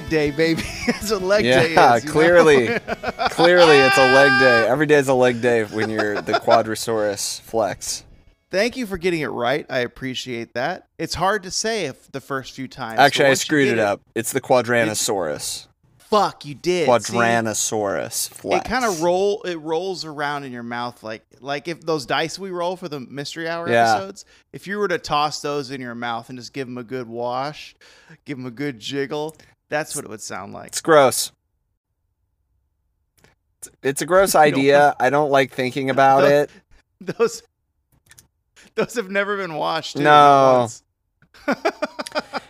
leg day, baby. That's what leg day Yeah, is. you know? clearly. Clearly, it's a leg day. Every day is a leg day when you're the Quadrosaurus flex. Thank you for getting it right. I appreciate that. It's hard to say if the first few times. Actually, I screwed it up. It's the Quadranosaurus. Fuck, you did. See? Flex. It kind of roll. It rolls around in your mouth like like if those dice we roll for the mystery hour Yeah. episodes. If you were to toss those in your mouth and just give them a good wash, give them a good jiggle, that's what it would sound like. It's gross. It's- a gross idea. I don't like thinking about No. it. Those those have never been washed. No.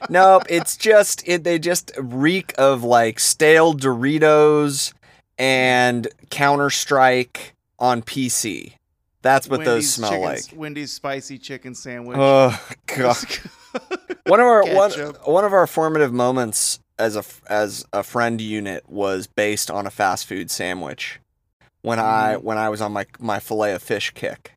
Nope, it's just it. They just reek of like stale Doritos and Counter Strike on PC. That's what those Wendy's smell chicken- like. Wendy's spicy chicken sandwich. Oh god. one of our one, one of our formative moments as a as a friend unit was based on a fast food sandwich when I Mm. when I was on my my fillet of fish kick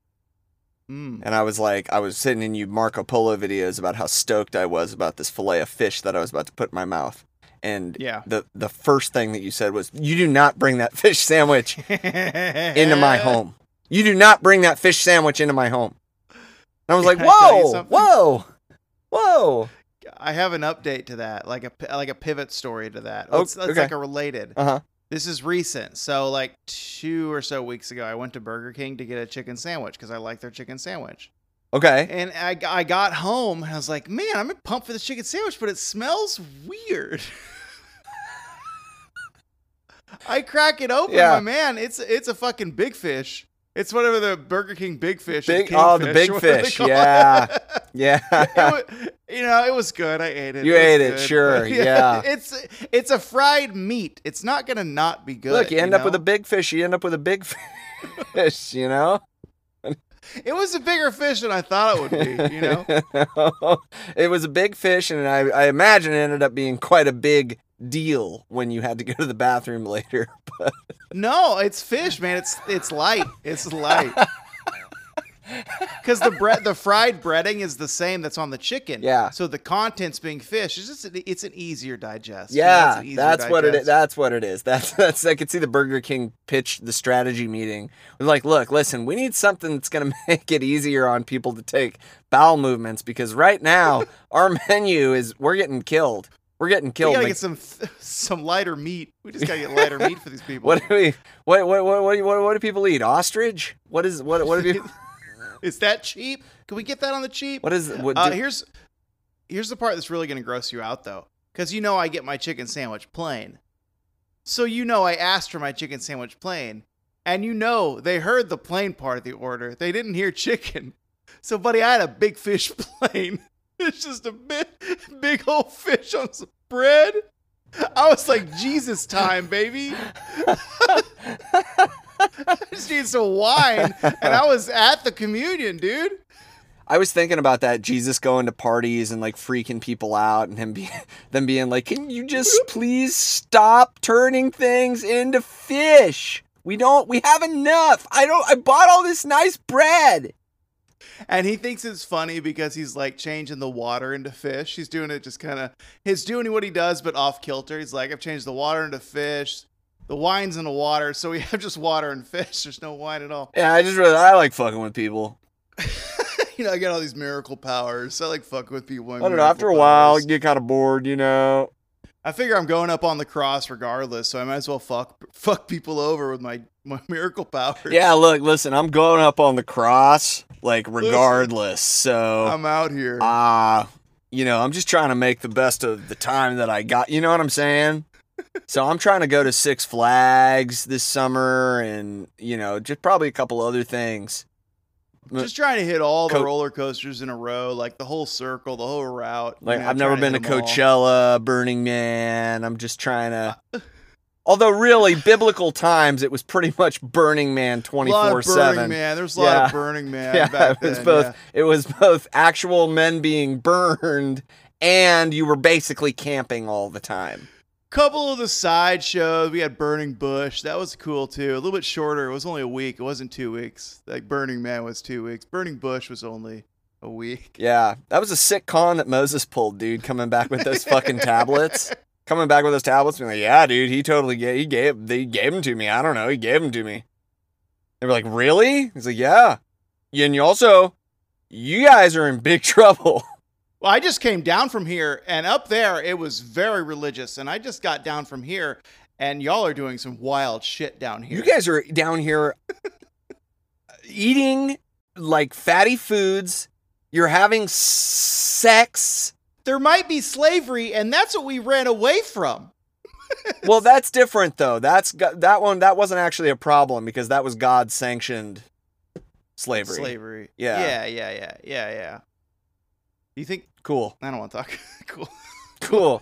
Mm. and I was like I was sitting in you Marco Polo videos about how stoked I was about this fillet of fish that I was about to put in my mouth and Yeah. the the first thing that you said was you do not bring that fish sandwich into my home you do not bring that fish sandwich into my home and I was like I whoa whoa whoa I have an update to that, like a like a pivot story to that. Oh, it's, it's okay. like a related. uh huh This is recent. So like two or so weeks ago, I went to Burger King to get a chicken sandwich because I like their chicken sandwich. okay And I, I got home and I was like, man, I'm pumped for this chicken sandwich, but it smells weird. I crack it open, Yeah. my man. It's it's a fucking big fish. It's whatever the Burger King big fish. Big- oh, the big or whatever they fish, it. yeah. yeah It you know, it was good. I ate it. You was ate it, good. sure, yeah. It's it's a fried meat. It's not gonna not be good. Look, you end up with a big fish. You end up with a big fish. You know. It was a bigger fish than I thought it would be. You know. it was a big fish, and I, I imagine it ended up being quite a big deal when you had to go to the bathroom later. But No, it's fish, man. It's it's light. It's light. Because the bread, the fried breading is the same that's on the chicken. Yeah. So the contents being fish, it's just it's an easier digest. You know, yeah, that's what it is. That's what it is. That's that's. I could see the Burger King pitch the strategy meeting. Was like, look, listen, we need something that's gonna make it easier on people to take bowel movements because right now our menu is we're getting killed. We're getting killed. We gotta Like, get some some lighter meat. We just gotta get lighter meat for these people. What do we? What what what what do, what, what do people eat? Ostrich? What is what what do people? Is that cheap? Can we get that on the cheap? What is what? Uh, do- here's here's the part that's really gonna gross you out though, because you know I get my chicken sandwich plain, so you know I asked for my chicken sandwich plain, and you know they heard the plain part of the order. They didn't hear chicken, so buddy, I had a big fish plain. It's just a big big old fish on some bread. I was like, Jesus time, baby. I just need some wine, and I was at the communion, dude. I was thinking about that Jesus going to parties and like freaking people out, and him be them being like, "Can you just please stop turning things into fish? We don't. We have enough. I don't. I bought all this nice bread." And he thinks it's funny because he's like changing the water into fish. He's doing it just kind of, he's doing what he does, but off kilter. He's like, I've changed the water into fish. The wine's in the water. So we have just water and fish. There's no wine at all. Yeah, I just really I like fucking with people. you know, I got all these miracle powers. I like fucking with people. I don't know. After a while, you get kind of bored, you know. I figure I'm going up on the cross regardless. So I might as well fuck, fuck people over with my, my miracle powers. Yeah, look, listen, I'm going up on the cross, like regardless. So I'm out here. uh you know, I'm just trying to make the best of the time that I got. You know what I'm saying? so I'm trying to go to Six Flags this summer and, you know, just probably a couple other things. just trying to hit all the Co- roller coasters in a row, like the whole circle, the whole route. you Like know, I've never been to 'em all. Coachella, Burning Man. I'm just trying to Although really biblical times it was pretty much Burning Man lot of 24/7. Burning Man. There's a lot Yeah. of Burning Man yeah, back it was then. both yeah. it was both actual men being burned and you were basically camping all the time. Couple of the side shows. We had Burning Bush. That was cool too. A little bit shorter. It was only a week. It wasn't two weeks. Like Burning Man was two weeks. Burning Bush was only a week. Yeah, that was a sick con that Moses pulled, dude, coming back with those fucking tablets. coming back with his tablets, being like, "Yeah, dude, he totally gave, he gave, they gave them to me. I don't know, he gave them to me." They were like, "Really?" He's like, "Yeah." Yeah, and you also, you guys are in big trouble. Well, I just came down from here, and up there it was very religious, and I just got down from here, and y'all are doing some wild shit down here. You guys are down here eating like fatty foods. You're having sex. There might be slavery, and that's what we ran away from. Well, that's different though. That's that one. That wasn't actually a problem because that was God sanctioned slavery. Slavery. Yeah. Yeah, yeah, yeah, yeah, yeah. You think? Cool. I don't want to talk. cool. Cool.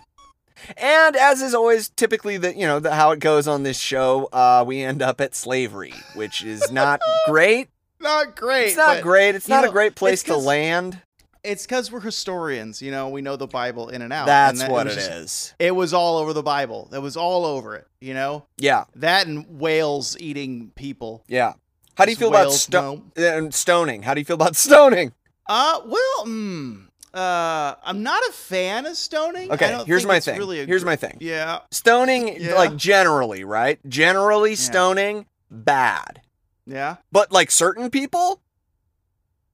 And as is always typically the you know the, how it goes on this show, uh, we end up at slavery, which is not great. Not great. It's not great. It's not a great place to land. It's because we're historians. You know, we know the Bible in and out. That's and that- what was it just- is. It was all over the Bible. It was all over it. You know Yeah, that and whales eating people. yeah. How do you feel about sto- uh, stoning? How do you feel about stoning? Uh, well, mm, uh, I'm not a fan of stoning. I Okay, here's my thing. Really Here's gr- my thing. Yeah. Stoning, Yeah. like generally, right? Generally, stoning bad. Yeah. But like certain people,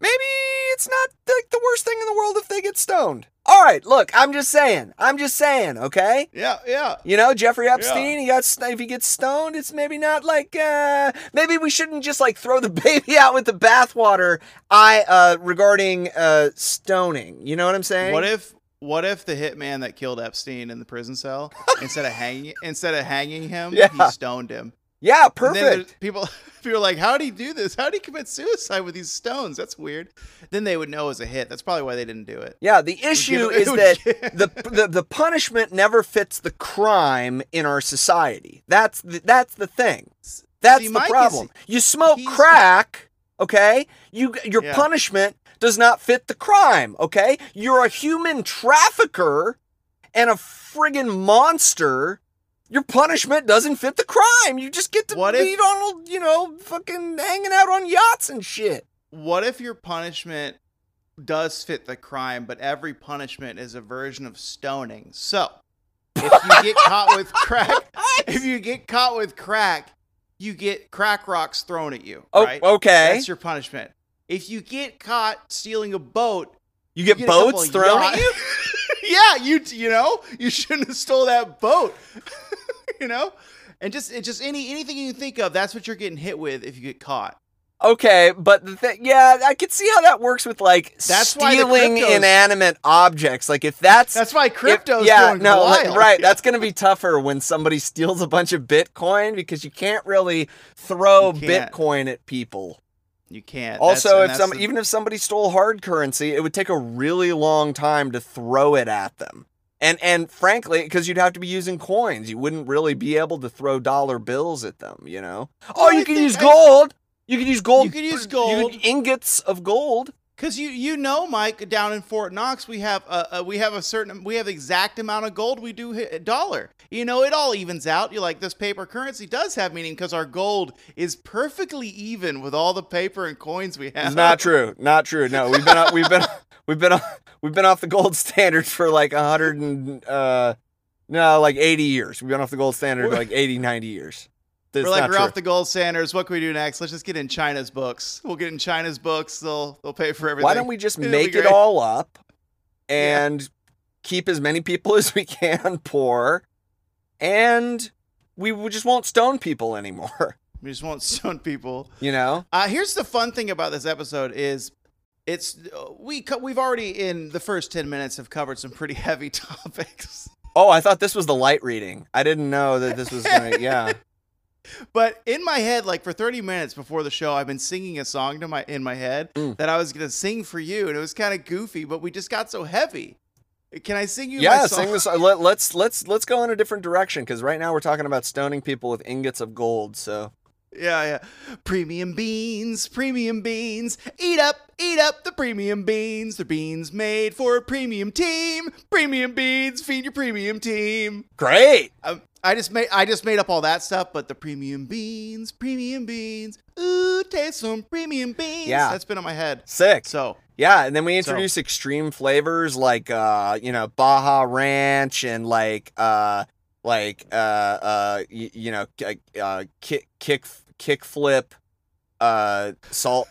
maybe it's not like the worst thing in the world if they get stoned. All right, look, I'm just saying. I'm just saying, okay? Yeah. Yeah. You know, Jeffrey Epstein, he got if he gets stoned, it's maybe not like uh maybe we shouldn't just like throw the baby out with the bathwater. I uh regarding uh stoning. You know what I'm saying? What if what if the hitman that killed Epstein in the prison cell instead of hanging instead of hanging him, Yeah. he stoned him? Yeah, perfect. People people are like, how did he do this? How did he commit suicide with these stones? That's weird. Then they would know it was a hit. That's probably why they didn't do it. Yeah, the issue is that the, the the punishment never fits the crime in our society. That's the, that's the thing. That's See, the Mike is- problem. you smoke crack, okay? You your Yeah. punishment does not fit the crime, okay? You're a human trafficker and a friggin' monster. Your punishment doesn't fit the crime. You just get to What be if- on, you know, fucking hanging out on yachts and shit. What if your punishment does fit the crime, but every punishment is a version of stoning? So, if you get caught with crack, if you get caught with crack, you get crack rocks thrown at you. Oh, right? okay. That's your punishment. If you get caught stealing a boat, You get you get boats thrown yacht- at you? yeah, you you know you shouldn't have stole that boat. you know, and just it just any anything you think of, that's what you're getting hit with if you get caught. Okay, but the thing, yeah, I could see how that works with like That's stealing cryptos- inanimate objects. Like if that's That's why if- crypto's yeah, going no, wild. right. That's gonna be tougher when somebody steals a bunch of Bitcoin because you can't really throw can't. Bitcoin at people. You can't. Also, That's- if some the- even if somebody stole hard currency, it would take a really long time to throw it at them. And and frankly, because you'd have to be using coins, you wouldn't really be able to throw dollar bills at them. You know? Oh, you can use gold. You can use gold. You can use you gold. ingots of gold. Cause you you know, Mike, down in Fort Knox, we have a, a we have a certain we have the exact amount of gold we do hit dollar. You know, it all evens out. You're like this paper currency does have meaning because our gold is perfectly even with all the paper and coins we have. It's not true. Not true. No, we've been we've been we've been we've been off the gold standard for like a hundred and uh no like eighty years. We've been off the gold standard for like 80, 90 years. That's We're like we're true. off the gold standards. What can we do next? Let's just get in China's books. We'll get in China's books. They'll they'll pay for everything. Why don't we just It'll make it all up and keep as many people as we can poor, and we just won't stone people anymore. We just won't stone people. You know? Uh, here's the fun thing about this episode is it's we co- we've already in the first 10 minutes have covered some pretty heavy topics. Oh, I thought this was the light reading. I didn't know that this was gonna. Yeah. But in my head like for 30 minutes before the show I've been singing a song to my in my head Mm. that I was going to sing for you and it was kind of goofy but we just got so heavy. Can I sing you yeah, my song? sing this. Let, let's let's let's go in a different direction because right now we're talking about stoning people with ingots of gold. So Yeah, yeah. Premium beans, premium beans. Eat up, eat up the premium beans. They're beans made for a premium team. Premium beans, feed your premium team. great. Um, I just made I just made up all that stuff, but the premium beans, premium beans. Ooh, taste some premium beans. Yeah. that's been on my head. Sick. So Yeah, and then we So- introduce extreme flavors like uh, you know, Baja Ranch and like uh like uh uh you, you know uh kick kick kick flip uh salt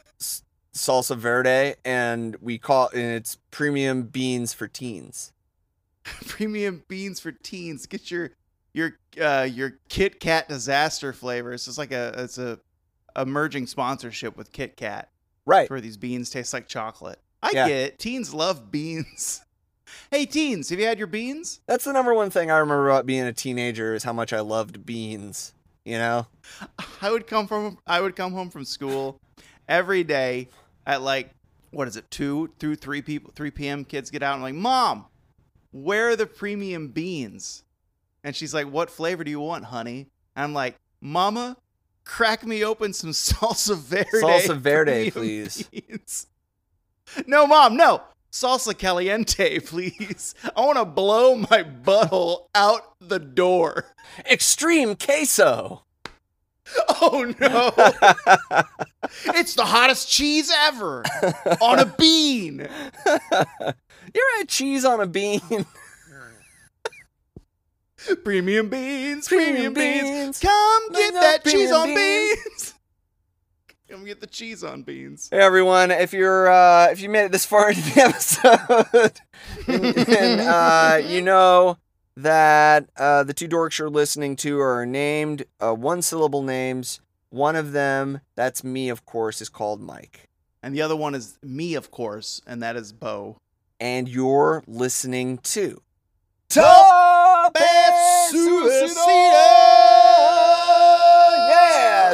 salsa verde and we call and it's premium beans for teens Premium beans for teens. Get your your uh your Kit Kat disaster flavors. It's like a it's a emerging sponsorship with Kit Kat right where these beans taste like chocolate. I Yeah. get it. Teens love beans. hey teens, have you had your beans? that's the number one thing i remember about being a teenager is how much i loved beans you know I would come from I would come home from school every day at like what is it two through three people three p.m. Kids get out and I'm like mom, where are the premium beans? And she's like, what flavor do you want, honey? And I'm like, mama, crack me open some salsa verde. Salsa verde, please. beans." No, mom, no. Salsa caliente, please. I want to blow my butthole out the door. extreme queso Oh no. It's the hottest cheese ever on a bean. You're had cheese on a bean Premium beans, Premium premium, beans. beans. Come get that cheese on beans. beans. Come get the cheese on beans. Hey everyone, if you're uh, if you made it this far into the episode, then uh, you know that uh, the two dorks you're listening to are named uh, one syllable names. One of them, that's me, of course, is called Mike, And the other one is me, of course, and that is Bo. and you're listening to Top and Suicida!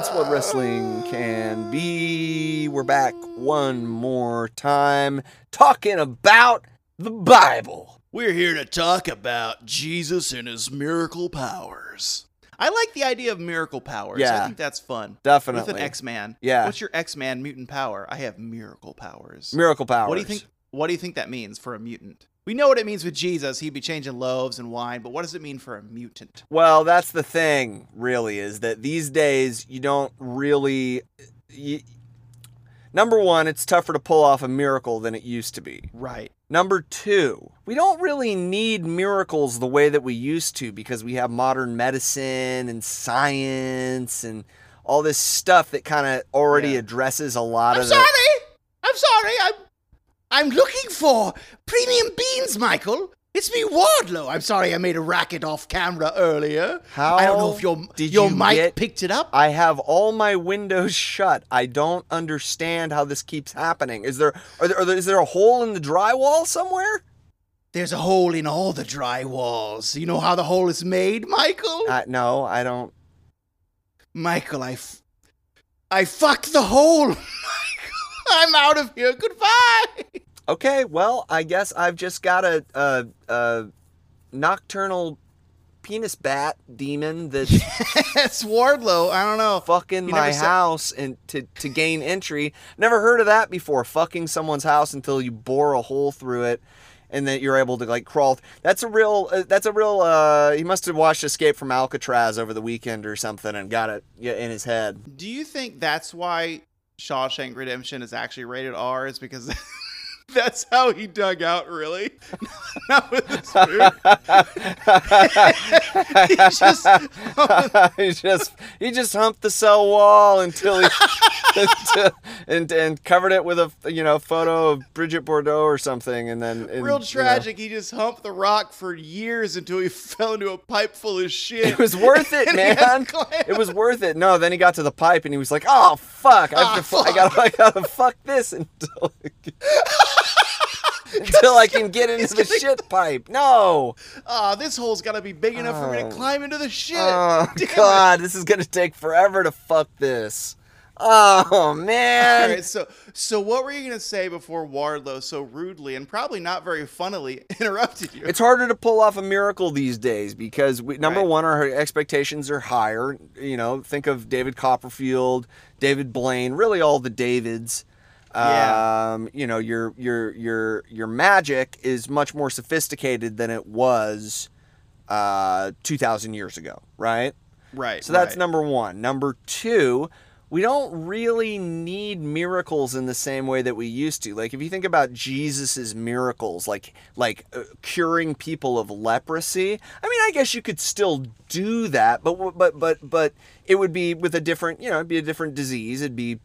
That's what wrestling can be. We're back one more time talking about the Bible. We're here to talk about Jesus and his miracle powers. I like the idea of miracle powers. Yeah. I think that's fun. Definitely. With an X Man. Yeah. What's your X Man mutant power? I have miracle powers. Miracle powers. What do you think? What do you think that means for a mutant? We know what it means with Jesus. He'd be changing loaves and wine, but what does it mean for a mutant? Well, that's the thing, really, is that these days you don't really. You, number one, it's tougher to pull off a miracle than it used to be. Right. Number two, we don't really need miracles the way that we used to because we have modern medicine and science and all this stuff that kind of already Yeah. addresses a lot of I'm of sorry. I'm sorry. I'm I'm looking for premium beans, Michael. It's me, Wardlow. I'm sorry I made a racket off camera earlier. How I don't know if your did your you mic get- picked it up. I have all my windows shut. I don't understand how this keeps happening. Is there, are there, are there is there a hole in the drywall somewhere? There's a hole in all the dry walls. You know how the hole is made, Michael? Uh, no, I don't. Michael, I, f- I fucked the hole. I'm out of here. Goodbye. Okay, well, I guess I've just got a, a, a nocturnal penis bat demon that's it's Wardlow. I don't know. fucking You my never said- house and to, to gain entry. Never heard of that before. Fucking someone's house until you bore a hole through it, and then you're able to like crawl. th- That's a real. Uh, that's a real. Uh, he must have watched Escape from Alcatraz over the weekend or something and got it yeah, in his head. Do you think that's why Shawshank Redemption is actually rated R? Is because that's how he dug out, really? Not with his spoon. He just- he just he just humped the cell wall until he until- and and covered it with a you know photo of Brigitte Bardot or something, and then and, Real you know, tragic. He just humped the rock for years until he fell into a pipe full of shit. it was worth it, And he had man. It was worth it. No, then he got to the pipe and he was like, "Oh fuck! I, have Ah, to, fu- I gotta, I gotta fuck this until." Until I can get into the shit pipe. No. Ah, this hole's got to be big enough for me to Oh. climb into the shit. Oh Damn it. God, this is gonna take forever to fuck this. Oh man. right, so so what were you gonna say before Wardlow so rudely and probably not very funnily interrupted you? It's harder to pull off a miracle these days because we, number Right. one, our expectations are higher. You know, think of David Copperfield, David Blaine, really all the Davids. Yeah. Um, you know, your your your your magic is much more sophisticated than it was uh, two thousand years ago, right? right. So that's right. number one. Number two, we don't really need miracles in the same way that we used to. Like if you think about Jesus's miracles, like like uh, curing people of leprosy. I mean, I guess you could still do that, but but but but it would be with a different, you know, it'd be a different disease. It'd be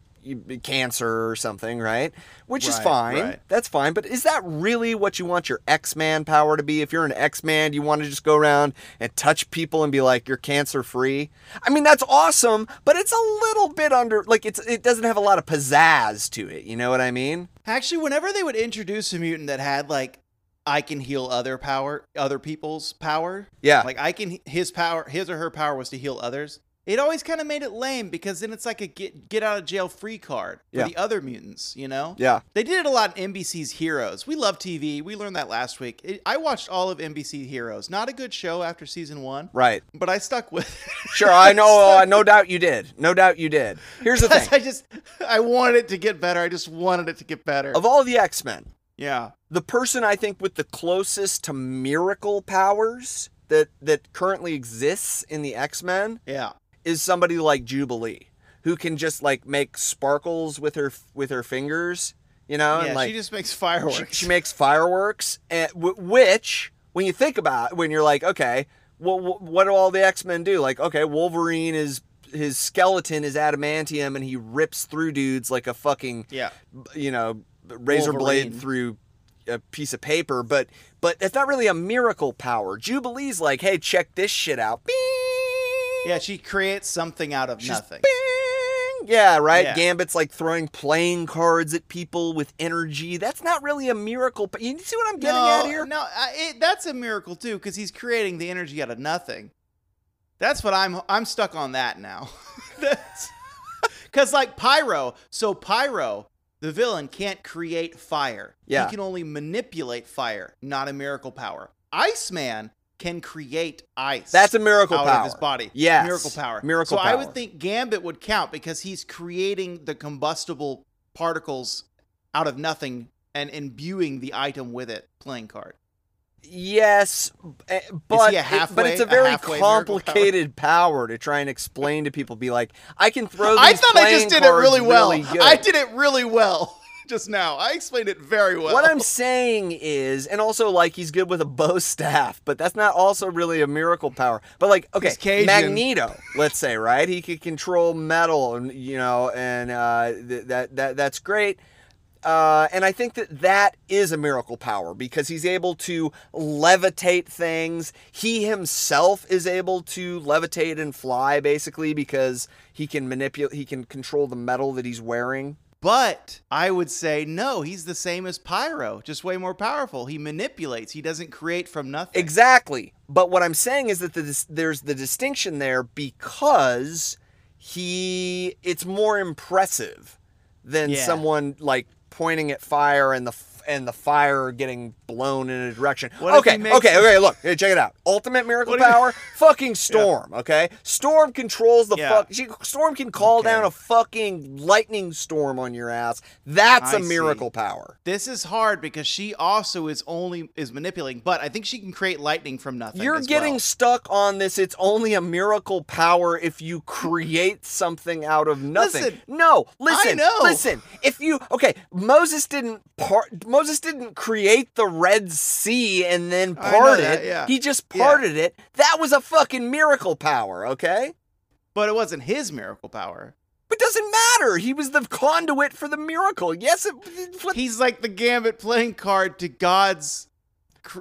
cancer or something, right? Which is fine. right. That's fine. But is that really what you want your X Man power to be? If you're an X Man, you want to just go around and touch people and be like, you're cancer free? I mean, that's awesome, but it's a little bit under, like, it's it doesn't have a lot of pizzazz to it. You know what I mean? Actually, whenever they would introduce a mutant that had like I can heal other power, other people's power, Yeah. like I can his power, his or her power was to heal others. It always kind of made it lame because then it's like a get get out of jail free card for Yeah. the other mutants, you know? yeah. They did it a lot in NBC's Heroes. We love TV. We learned that last week. It, I watched all of NBC Heroes. Not a good show after season one, Right. but I stuck with. It. Sure. I know. Uh, no doubt you did. No doubt you did. Here's the thing I just, I wanted it to get better. I just wanted it to get better. of all the X Men, yeah. the person I think with the closest to miracle powers that that currently exists in the X Men Yeah. Is somebody like Jubilee, who can just like make sparkles with her with her fingers, you know, yeah. and like she just makes fireworks. she makes fireworks, and w- which when you think about when you're like, okay, well, wh- what do all the X Men do? Like, okay, Wolverine is his skeleton is adamantium, and he rips through dudes like a fucking yeah. you know razor blade through a piece of paper but but it's not really a miracle power jubilee's like hey check this shit out Bing! Yeah. She creates something out of She's nothing. Bing! yeah right Yeah. gambit's like throwing playing cards at people with energy that's not really a miracle but you see what i'm getting no, at here No, I, it, that's a miracle too because he's creating the energy out of nothing. That's what I'm. I'm stuck on that now. Because like Pyro. So Pyro, the villain, can't create fire. Yeah. He can only manipulate fire, not a miracle power. Iceman can create ice. that's a miracle out power of his body. yes Miracle power. miracle so power I would think Gambit would count because he's creating the combustible particles out of nothing and imbuing the item with it. Playing card. Yes, eh, but a it- but it's a a very halfway miracle power? complicated power to try and explain to people. Be like, I can throw. I thought I just did it really well. good. I did it really well just now. I explained it very well. What I'm saying is, and also like he's good with a bow staff, but that's not also really a miracle power. But like, okay, Magneto, let's say, right? He could control metal, and you know, and uh, th- that that that's great. Uh, and I think that that is a miracle power because he's able to levitate things. He himself is able to levitate and fly, basically, because he can manipulate, he can control the metal that he's wearing. But I would say no, he's the same as Pyro, just way more powerful. He manipulates. He doesn't create from nothing. Exactly. But what I'm saying is that the, there's the distinction there because he it's more impressive than Yeah. someone like pointing at fire and the and the fire getting blown in a direction. What okay, okay, okay. Look, here, check it out. Ultimate miracle power, fucking storm. Okay, storm controls the Yeah. fuck. She, storm can call Okay. down a fucking lightning storm on your ass. That's I a see. miracle power. This is hard because she also is only is manipulating, but I think she can create lightning from nothing. You're getting well. stuck on this. It's only a miracle power if you create something out of nothing. Listen. no, listen, know. listen. If you okay, Moses didn't part. Moses didn't create the Red Sea and then part that, it. yeah. He just Yeah. parted it. That was a fucking miracle power. Okay. but it wasn't his miracle power. But it doesn't matter. He was the conduit for the miracle. Yes, it, what- He's like the Gambit playing card to God's.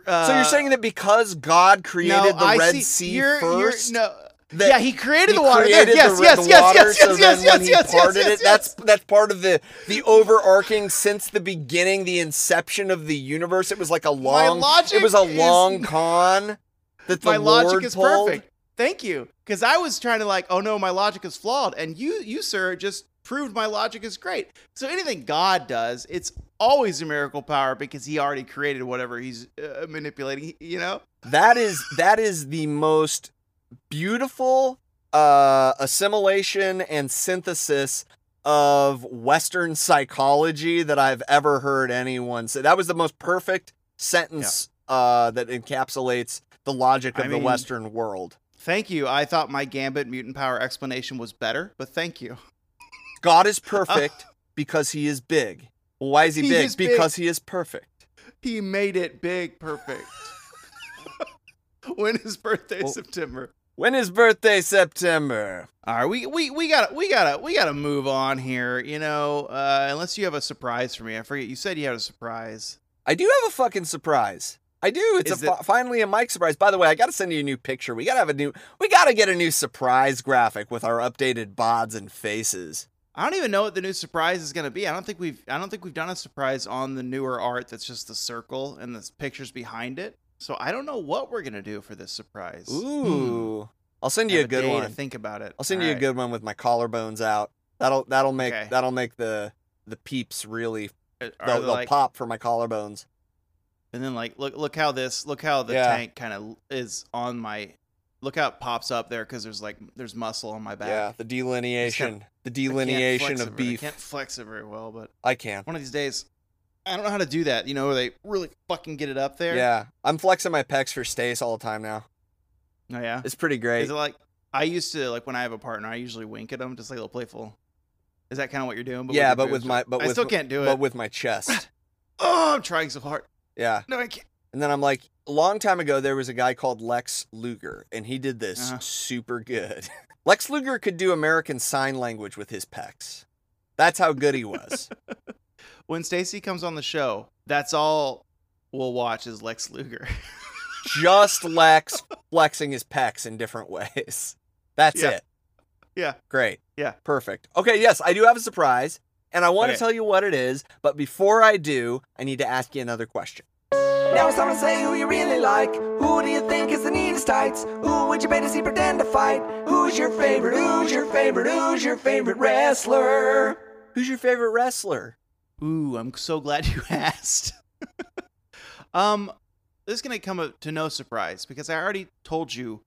Uh, so you're saying that because God created no, the I Red see. Sea you're, 1st You're, no, yeah, he created he the water. created there. Yes, the, yes, the yes, water, yes, so yes, then yes, yes, yes, yes, it, yes, that's that's part of the the overarching since the beginning, the inception of the universe. It was like a long, logic it was a is- long con that the my logic is pulled. perfect. Thank you, because I was trying to like, oh no, my logic is flawed, and you, you sir, just proved my logic is great. So anything God does, it's always a miracle power because He already created whatever He's uh, manipulating. You know, That is that is the most beautiful uh, assimilation and synthesis of Western psychology that I've ever heard anyone say. That was the most perfect sentence uh, that encapsulates the logic I of the mean- Western world. thank you. I thought my Gambit mutant power explanation was better, but thank you. God is perfect because he is big. Well, why is he, He big? is big. because he is perfect. He made it big, perfect. when his birthday, Well- September. When is birthday September? All right, we we we got we got to we got to move on here. You know, uh, unless you have a surprise for me. I forget you said you had a surprise. I do have a fucking surprise. I do. It's a fi- finally a Mike surprise. By the way, I got to send you a new picture. We got to have a new. We got to get a new surprise graphic with our updated bods and faces. I don't even know what the new surprise is going to be. I don't think we've I don't think we've done a surprise on the newer art that's just the circle and the pictures behind it. So I don't know what we're going to do for this surprise. Ooh, I'll send Hmm. you Have a good day one. To think about it. I'll send All you a good one with my collarbones out. That'll that'll make Okay. that'll make the the peeps really Uh, Are they'll, they they'll like- pop for my collarbones. And then like look look how this look how the Yeah. tank kind of is on my look how it pops up there because there's like there's muscle on my back. Yeah, the delineation, the delineation of beef. I can't flex it very well, but I can. one of these days, I don't know how to do that. You know, where they really fucking get it up there. Yeah, I'm flexing my pecs for Stace all the time now. Oh yeah. It's pretty great. Is it like I used to like when I have a partner, I usually wink at them, just like a little playful. Is that kind of what you're doing? yeah, your but with my but I with still can't do it. but with my chest. oh, I'm trying so hard. yeah, No, I can't. and then I'm like, a long time ago, there was a guy called Lex Luger, and he did this Uh-huh. super good. Lex Luger could do American Sign Language with his pecs. That's how good he was. When Stacy comes on the show, that's all we'll watch is Lex Luger. Just Lex flexing his pecs in different ways. That's Yeah. it. Yeah. Great. Yeah. Perfect. Okay, yes, I do have a surprise, and I want to tell you what it is, but before I do, I need to ask you another question. Now it's time to say who you really like. Who do you think is the neatest tights? Who would you pay to see pretend to fight? Who's your favorite? Who's your favorite? Who's your favorite wrestler? Who's your favorite wrestler? Ooh, I'm so glad you asked. um, this is gonna come up to no surprise because I already told you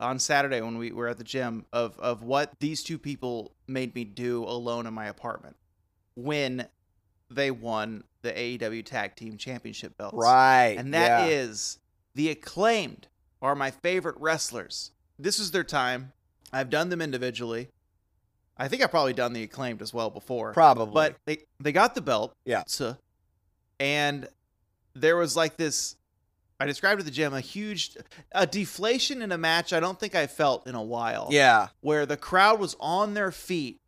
on Saturday when we were at the gym of of what these two people made me do alone in my apartment when they won the AEW Tag Team Championship belts. Right. And that yeah. is the acclaimed are my favorite wrestlers. This is their time. I've done them individually. I think I've probably done the acclaimed as well before. probably. But they they got the belt. Yeah. So, and there was like this. I described at the gym a huge a deflation in a match I don't think I felt in a while. yeah. Where the crowd was on their feet.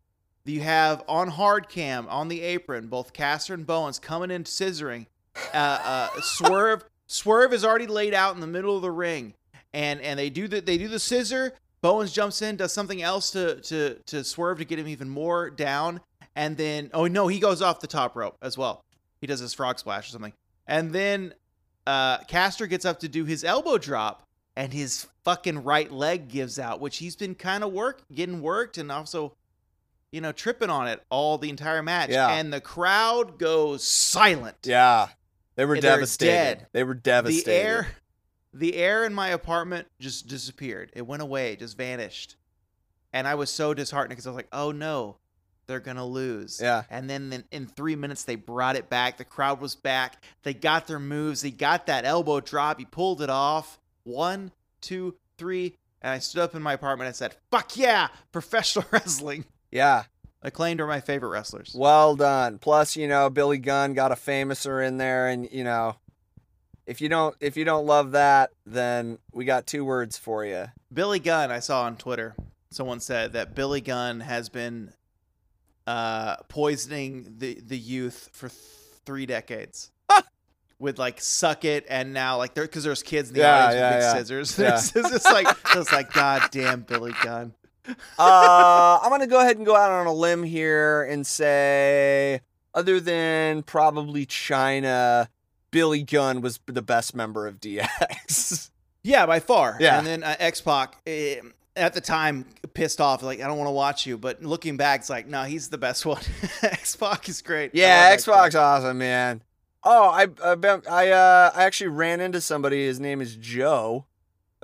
You have on hard cam on the apron both Caster and Bowens coming in scissoring. Uh, uh, Swerve Swerve is already laid out in the middle of the ring, and and they do the they do the scissor. Bowens jumps in, does something else to to to Swerve to get him even more down, and then oh no, he goes off the top rope as well. He does his frog splash or something, and then uh, Caster gets up to do his elbow drop, and his fucking right leg gives out, which he's been kind of work getting worked and also, you know, tripping on it all the entire match. Yeah. And the crowd goes silent. Yeah. They were They're devastated. They were devastated. The air, the air in my apartment just disappeared. It went away, just vanished, and I was so disheartened because I was like, "Oh no, they're gonna lose." Yeah. And then in, three minutes they brought it back. The crowd was back. They got their moves. They got that elbow drop. He pulled it off. One, two, three, and I stood up in my apartment and said, "Fuck yeah, professional wrestling." Yeah. Acclaimed are my favorite wrestlers. Well done. Plus, you know, Billy Gunn got a famouser in there, and you know, if you don't if you don't love that, then we got two words for you. Billy Gunn, I saw on Twitter, someone said that Billy Gunn has been uh, poisoning the, the youth for th- three decades. With like suck it and now like there because there's kids in the Yeah, audience yeah, with big yeah. scissors. Yeah. It's just like it's like God damn Billy Gunn. uh, I'm gonna go ahead and go out on a limb here and say, other than probably Chyna, Billy Gunn was the best member of DX. Yeah, by far. Yeah. And then uh, X Pac eh, at the time pissed off like I don't want to watch you, but looking back, it's like no, he's the best one. X Pac is great. Yeah, love X Pac's awesome, man. Oh, I I, I uh I actually ran into somebody. His name is Joe.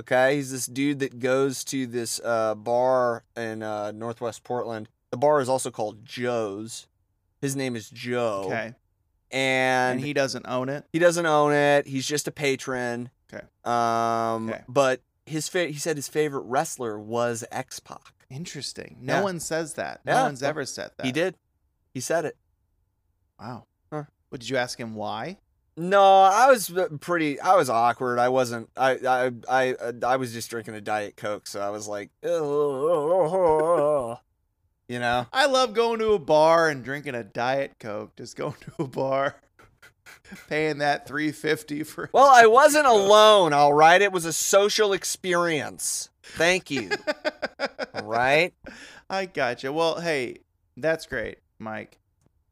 Okay, he's this dude that goes to this uh bar in uh Northwest Portland. The bar is also called Joe's. His name is Joe. Okay. And, And he doesn't own it. He doesn't own it. He's just a patron. Okay. Um, Okay. but his fa- he said his favorite wrestler was X Pac. Interesting. No Yeah. one says that. No Yeah. one's ever said that. He did. He said it. Wow. Huh. What did you ask him? Why? No, I was pretty. I was awkward. I wasn't. I I I I was just drinking a diet coke, so I was like, you know. I love going to a bar and drinking a diet coke. Just going to a bar, paying that three fifty for. Well, I wasn't alone. All right, it was a social experience. Thank you. All right. I gotcha. Well, hey, that's great, Mike.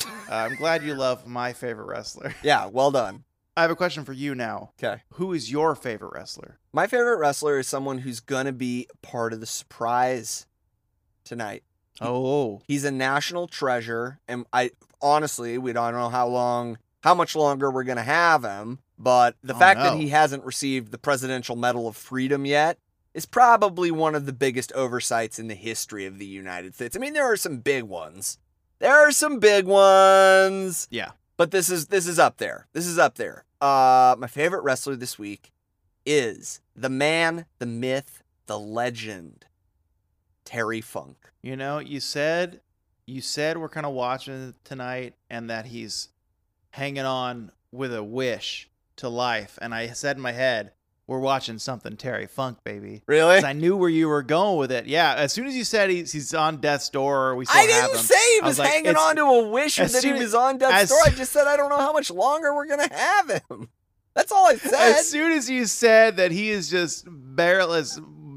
Uh, I'm glad you love my favorite wrestler. Yeah. Well done. I have a question for you now. Okay. Who is your favorite wrestler? My favorite wrestler is someone who's gonna be part of the surprise tonight. Oh, He's a national treasure, and I honestly, we don't know how long, how much longer we're gonna have him. But the Oh, fact that he hasn't received the Presidential Medal of Freedom yet is probably one of the biggest oversights in the history of the United States. I mean, there are some big ones. There are some big ones, yeah. but this is this is up there. This is up there. Uh, my favorite wrestler this week is the man, the myth, the legend, Terry Funk. You know, you said you said we're kind of watching tonight, and that he's hanging on with a wish to life. And I said in my head, "We're watching something Terry Funk, baby." Really? I knew where you were going with it. Yeah, as soon as you said he's he's on death's door, we still I didn't him. say he was, was like, hanging on to a wish as that he was on death's door. I just said I don't know how much longer we're gonna have him. That's all I said. As soon as you said that he is just barely,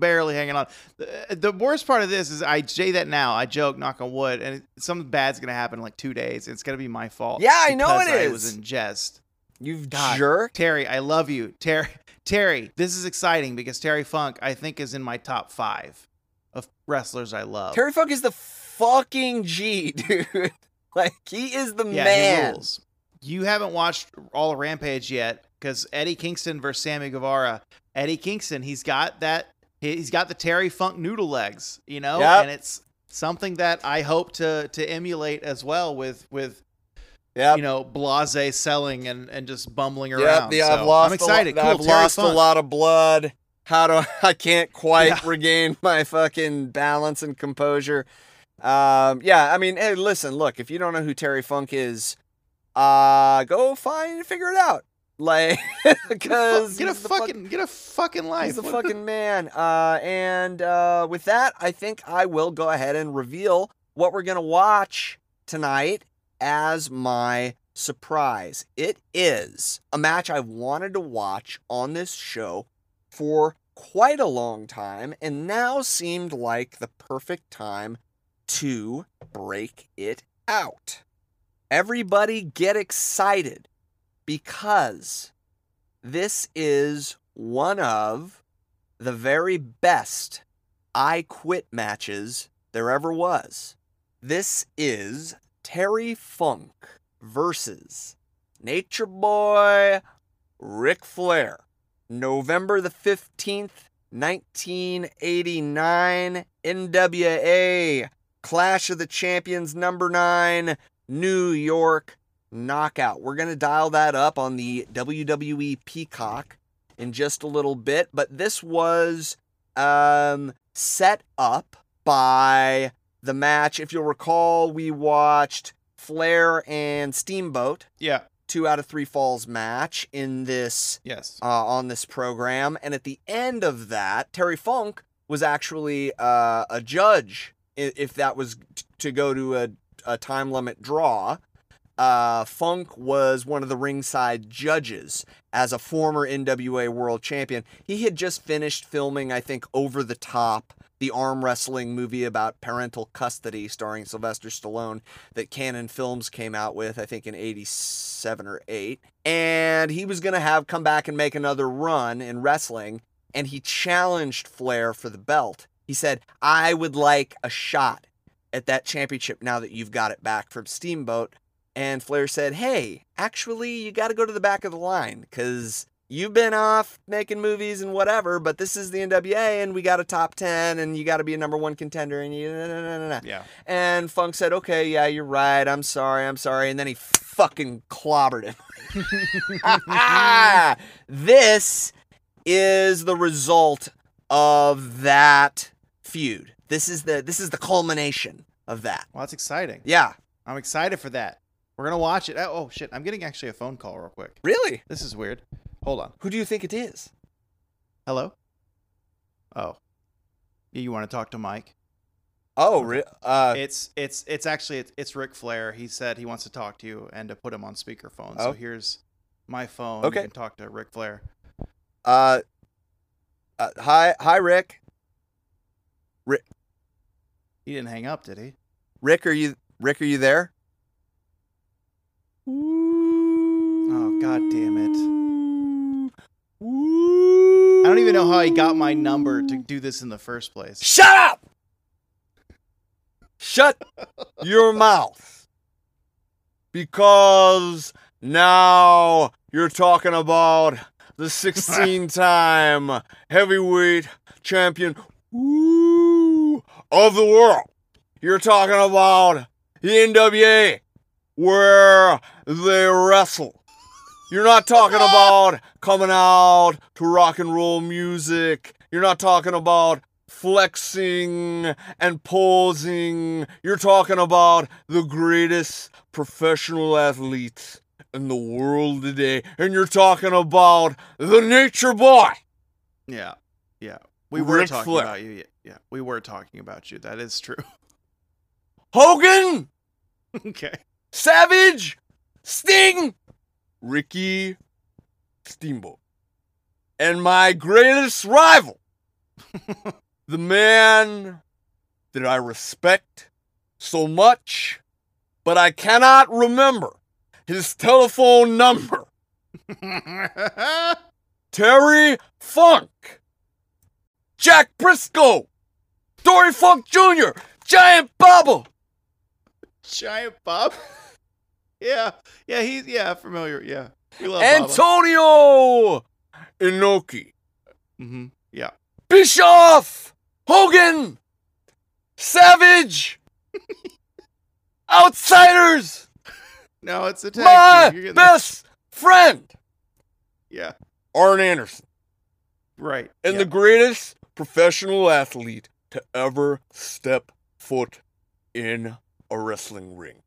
barely hanging on. The, the worst part of this is I say that now. I joke, knock on wood, and something bad's gonna happen in like two days. It's gonna be my fault. Yeah, I know it I was in jest. You've God. jerk. Terry, I love you, Terry. Terry, this is exciting because Terry Funk, I think, is in my top five of wrestlers I love. Terry Funk is the fucking G, dude. like he is the yeah, man. You haven't watched all of Rampage yet because Eddie Kingston versus Sammy Guevara. Eddie Kingston, he's got that. He's got the Terry Funk noodle legs, you know, Yep. and it's something that I hope to to emulate as well with with Yep. you know blase selling and and just bumbling Yep. around. Yeah, So, I've lost. I'm excited. A lot, cool. I've Terry lost a lot of blood. How do I can't quite Yeah. regain my fucking balance and composure? Um, yeah, I mean, hey, listen, look, if you don't know who Terry Funk is, uh, go find and figure it out. Like, because Get a fucking get a fucking life. He's the fucking man. Uh, and uh, with that, I think I will go ahead and reveal what we're gonna watch tonight as my surprise. It is a match I've wanted to watch on this show for quite a long time, and now seemed like the perfect time to break it out. Everybody get excited because this is one of the very best I quit matches there ever was. This is Terry Funk versus Nature Boy Ric Flair. November the 15th, 1989, NWA Clash of the Champions number 9, New York knockout. We're going to dial that up on the WWE Peacock in just a little bit, but this was um, set up by the match. If you'll recall, we watched Flair and Steamboat, yeah. two out of three falls match in this Yes. uh, on this program. And at the end of that, Terry Funk was actually uh, a judge if that was t- to go to a, a time limit draw. Uh, Funk was one of the ringside judges as a former NWA world champion. He had just finished filming, I think, Over the Top, the arm wrestling movie about parental custody starring Sylvester Stallone that Cannon Films came out with, I think, in 87 or 8. And he was going to have come back and make another run in wrestling. And he challenged Flair for the belt. He said, I would like a shot at that championship now that you've got it back from Steamboat. And Flair said, Hey, actually, you got to go to the back of the line because you've been off making movies and whatever, but this is the NWA and we got a top 10 and you got to be a number one contender and you. Nah, nah, nah. Yeah. And Funk said, Okay, yeah, you're right. I'm sorry. I'm sorry. And then he fucking clobbered him. this is the result of that feud. This is the this is the culmination of that. Well, that's exciting. Yeah. I'm excited for that. We're gonna watch it. Oh, oh shit! I'm getting actually a phone call real quick. Really? This is weird. Hold on. Who do you think it is? Hello. Oh. Yeah, you want to talk to Mike? Oh, re- uh, It's it's it's actually it's, it's Ric Flair. He said he wants to talk to you and to put him on speakerphone. Oh. So here's my phone. Okay. You can talk to Ric Flair. uh, uh, hi, hi, Rick. Rick. He didn't hang up, did he? Rick, are you Rick? Are you there? Oh god damn it. I don't even know how he got my number to do this in the first place. Shut up! Shut your mouth. Because now you're talking about the 16 time heavyweight champion of the world. You're talking about the NWA, where they wrestle. You're not talking about coming out to rock and roll music. You're not talking about flexing and posing. You're talking about the greatest professional athletes in the world today. And you're talking about the nature boy. Yeah. Yeah. We were talking Flair. about you. Yeah, Yeah. We were talking about you. That is true. Hogan, okay. Savage, Sting, Ricky Steamboat. And my greatest rival, the man that I respect so much, but I cannot remember his telephone number. Terry Funk, Jack Brisco, Dory Funk Jr., Giant Baba, Giant Bob. yeah. Yeah, he's yeah, familiar. Yeah. We love Baba. Antonio Inoki, hmm Yeah. Bischoff, Hogan, Savage, Outsiders, No, it's a tag my best friend, Yeah. Arn Anderson, Right. and yeah. the greatest professional athlete to ever step foot in a wrestling ring.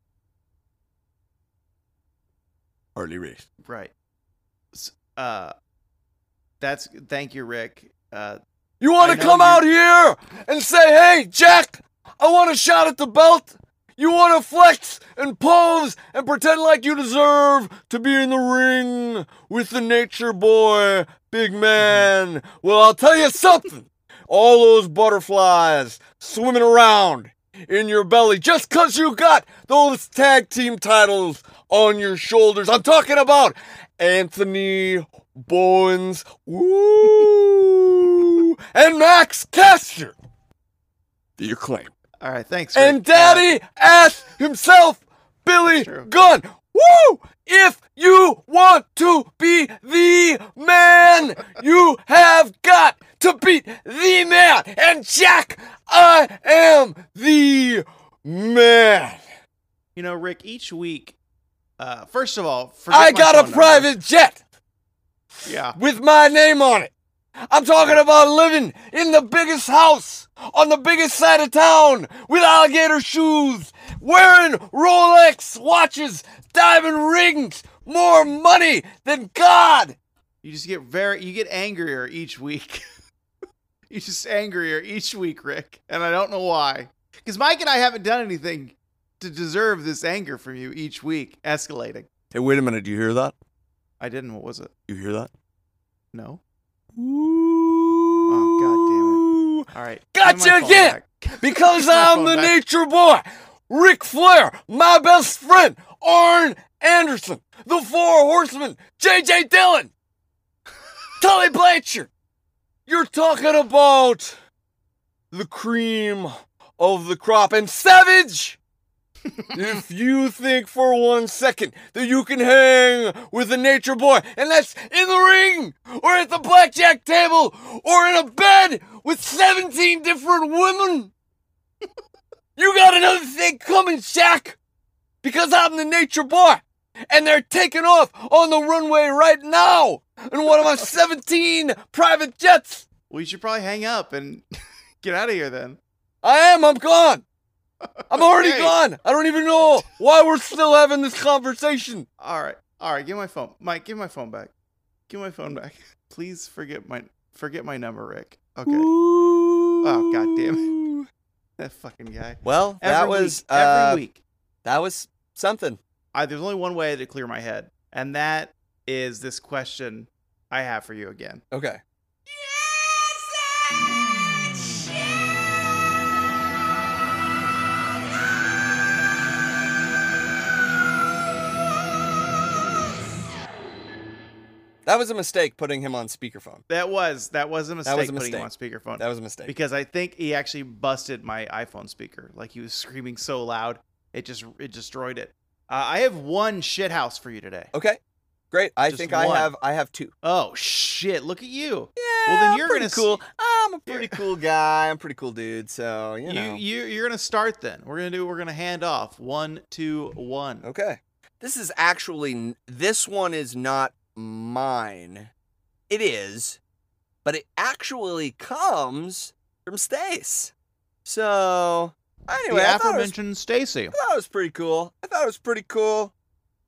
Harley Race. right. Uh that's thank you, Rick. Uh You want to come you- out here and say, hey, Jack, I want a shot at the belt? You want to flex and pose and pretend like you deserve to be in the ring with the nature boy, big man? Well, I'll tell you something. All those butterflies swimming around in your belly just 'cause you got those tag team titles on your shoulders. I'm talking about Anthony Bowens, woo, and Max Caster. Do you claim? all right, thanks. Rick. And Uh, Daddy ass himself, Billy Gunn. Woo! If you want to be the man, you have got to beat the man. And Jack, I am the man. you know, Rick, each week uh first of all, I got a number. private jet Yeah. with my name on it. I'm talking about living in the biggest house on the biggest side of town with alligator shoes, wearing Rolex watches, diamond rings, more money than God. You just get very you get angrier each week. you just angrier each week, Rick, and I don't know why. Because Mike and I haven't done anything to deserve this anger from you each week, escalating. Hey, wait a minute. Do you hear that? I didn't. What was it? You hear that? No. Oh, God damn it! All right. Gotcha give me my phone again! Because I'm the back. nature boy. Ric Flair, my best friend, Arn Anderson, the Four Horsemen, J.J. Dillon, Tully Blanchard. You're talking about the cream of the crop. And Savage, if you think for one second that you can hang with the nature boy, and that's in the ring, or at the blackjack table, or in a bed with 17 different women, you got another thing coming, Shaq. Because I'm the nature boy. And they're taking off on the runway right now in one of my 17 private jets. We should probably hang up and Get out of here then. I am. I'm gone. I'm already Okay. gone. I don't even know why we're still having this conversation. All right. All right. Give my phone. Mike, give my phone back. Give my phone back. Please forget my forget my number, Rick. Okay. Oh God damn it. That fucking guy. Well, Every that was week, every uh, week. that was something. I, there's only one way to clear my head, and that is this question I have for you again. Okay. That was a mistake putting him on speakerphone. That was that was a mistake that was a mistake. putting him on speakerphone That was a mistake. because I think he actually busted my iPhone speaker. Like he was screaming so loud, it just it destroyed it. Uh, I have one shithouse for you today. Okay. Great. I Just think I have I have two. Oh shit! Look at you. Yeah. Well, then you're pretty gonna cool. I'm a pretty cool guy. I'm a pretty cool dude. So you know You, you you're gonna start then. We're gonna do. We're gonna hand off one, two, one. Okay. This is actually this one is not mine. It is, but it actually comes from Stace. So anyway, the I thought, it was, aforementioned Stacy. I thought it was pretty cool. I thought it was pretty cool.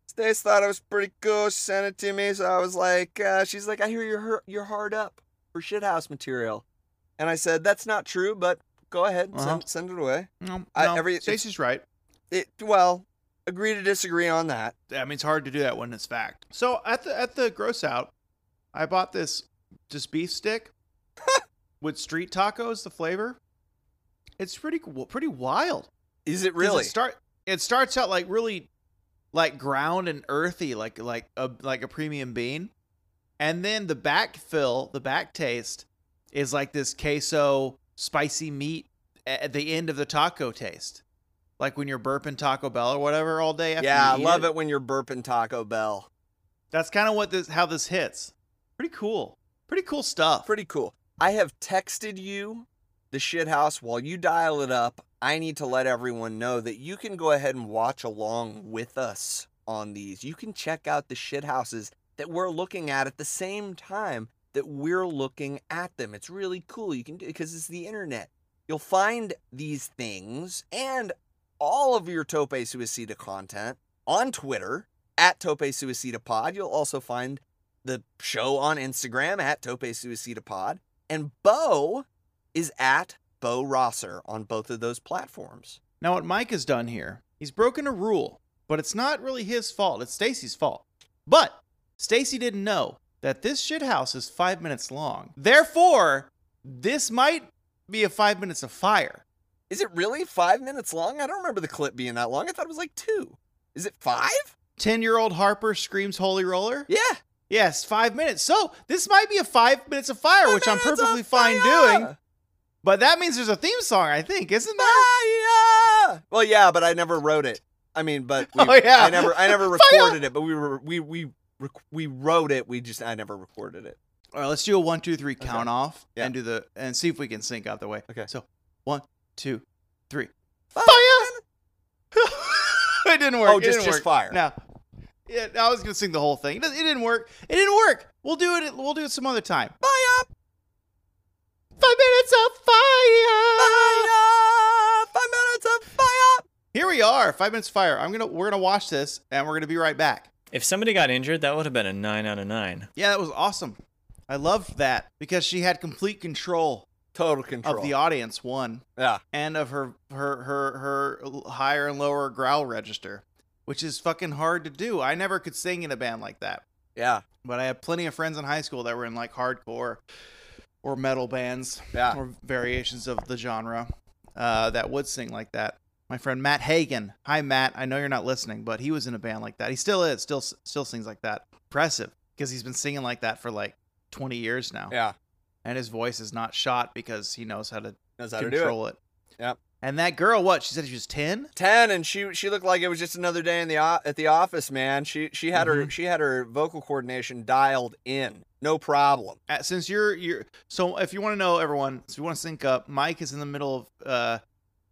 Stace thought it was pretty cool. She sent it to me, so I was like, uh, she's like, I hear you're you're hard up for shithouse material, and I said that's not true, but go ahead, Uh-huh. send send it away. No, I- no, every- Stacy's right. It well, agree to disagree on that. I mean, it's hard to do that when it's fact. So at the at the gross out, I bought this just beef stick with street tacos. The flavor, it's pretty cool- pretty wild. Is it really? It start it starts out like really like ground and earthy, like like a like a premium bean, and then the back fill, the back taste, is like this queso spicy meat at the end of the taco taste. Like when you're burping Taco Bell or whatever all day. After Yeah, I love it when you're burping Taco Bell. That's kind of what this how this hits. Pretty cool. Pretty cool stuff. Pretty cool. I have texted you the shit house while you dial it up. I need to let everyone know that you can go ahead and watch along with us on these. You can check out the shit houses that we're looking at at the same time that we're looking at them. It's really cool. You can do because it's the internet. You'll find these things and all of your Tope Suicida content on Twitter at Tope Suicida Pod. You'll also find the show on Instagram at Tope Suicida Pod. And Bo is at Bo Rosser on both of those platforms. Now what Mike has done here, he's broken a rule, but it's not really his fault. It's Stacy's fault. But Stacy didn't know that this shit house is 5 minutes long. Therefore, this might be a 5 minutes of fire. Is it really five minutes long? I don't remember the clip being that long. I thought it was like two. Is it five? 10-year-old Harper screams holy roller? Yeah. Yes, 5 minutes. So, this might be a 5 minutes of fire, which I'm perfectly fine fire! doing. But that means there's a theme song, I think, isn't there? Fire! Well, yeah, but I never wrote it. I mean, but we, Oh, yeah. I never, I never recorded it. But we were, we, we, rec- we wrote it. We just, I never recorded it. All right, let's do a one, two, three count off Yeah. and do the and see if we can sync out the way. Okay. So one, two, three. Fire! it didn't work. Oh, just- just work. fire. No. Yeah, I was gonna sing the whole thing. It, didn't work. It didn't work. We'll do it. We'll do it some other time. Fire! Five minutes of fire. Fire! Five minutes of fire! Here we are. Five minutes of fire. I'm gonna. We're gonna watch this, and we're gonna be right back. If somebody got injured, that would have been a 9 out of 9. Yeah, that was awesome. I loved that because she had complete control Total control. of the audience. One. yeah. and of her her her her higher and lower growl register, which is fucking hard to do. I never could sing in a band like that, Yeah. but I had plenty of friends in high school that were in like hardcore or metal bands Yeah. or variations of the genre uh, that would sing like that. My friend Matt Hagen, hi Matt, I know you're not listening, but he was in a band like that. He still is, still still sings like that. Impressive because he's been singing like that for like 20 years now, Yeah. And his voice is not shot because he knows how to Knows how to do it. control it. Yep. And that girl, what? She said she was 10? ten and she she looked like it was just another day in the at the office man she she had her she had her vocal coordination dialed in no problem Uh, Since you're you're so if you want to know everyone, so you want to sync up, Mike is in the middle of uh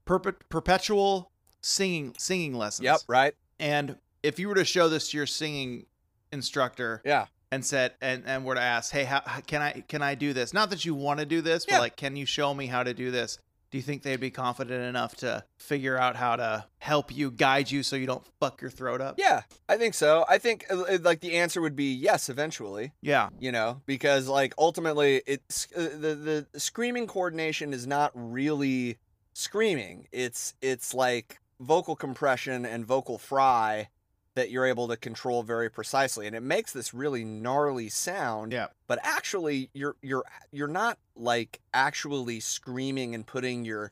perpet- perpetual singing singing lessons. yep right And if you were to show this to your singing instructor yeah and said and and were to ask, "Hey, how, can I can I do this?" Not that you want to do this, Yeah. but like, can you show me how to do this? Do you think they'd be confident enough to figure out how to help you, guide you, so you don't fuck your throat up? Yeah, I think so. I think uh, uh, like the answer would be yes eventually. Yeah. you know because like ultimately it's uh, the the screaming coordination is not really screaming it's it's like vocal compression and vocal fry that you're able to control very precisely and it makes this really gnarly sound Yeah. but actually you're you're you're not like actually screaming and putting your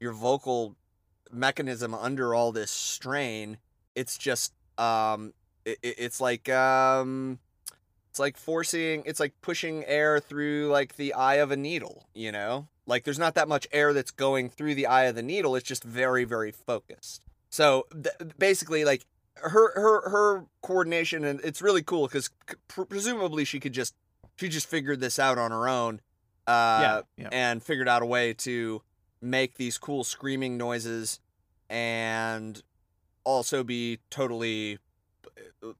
your vocal mechanism under all this strain. It's just um it, it- it's like um it's like forcing it's like pushing air through like the eye of a needle you know? Like there's not that much air that's going through the eye of the needle it's just very very focused. So th- basically like her her her coordination and it's really cool because presumably she could just she just figured this out on her own uh yeah. Yeah. and figured out a way to make these cool screaming noises and also be totally uh,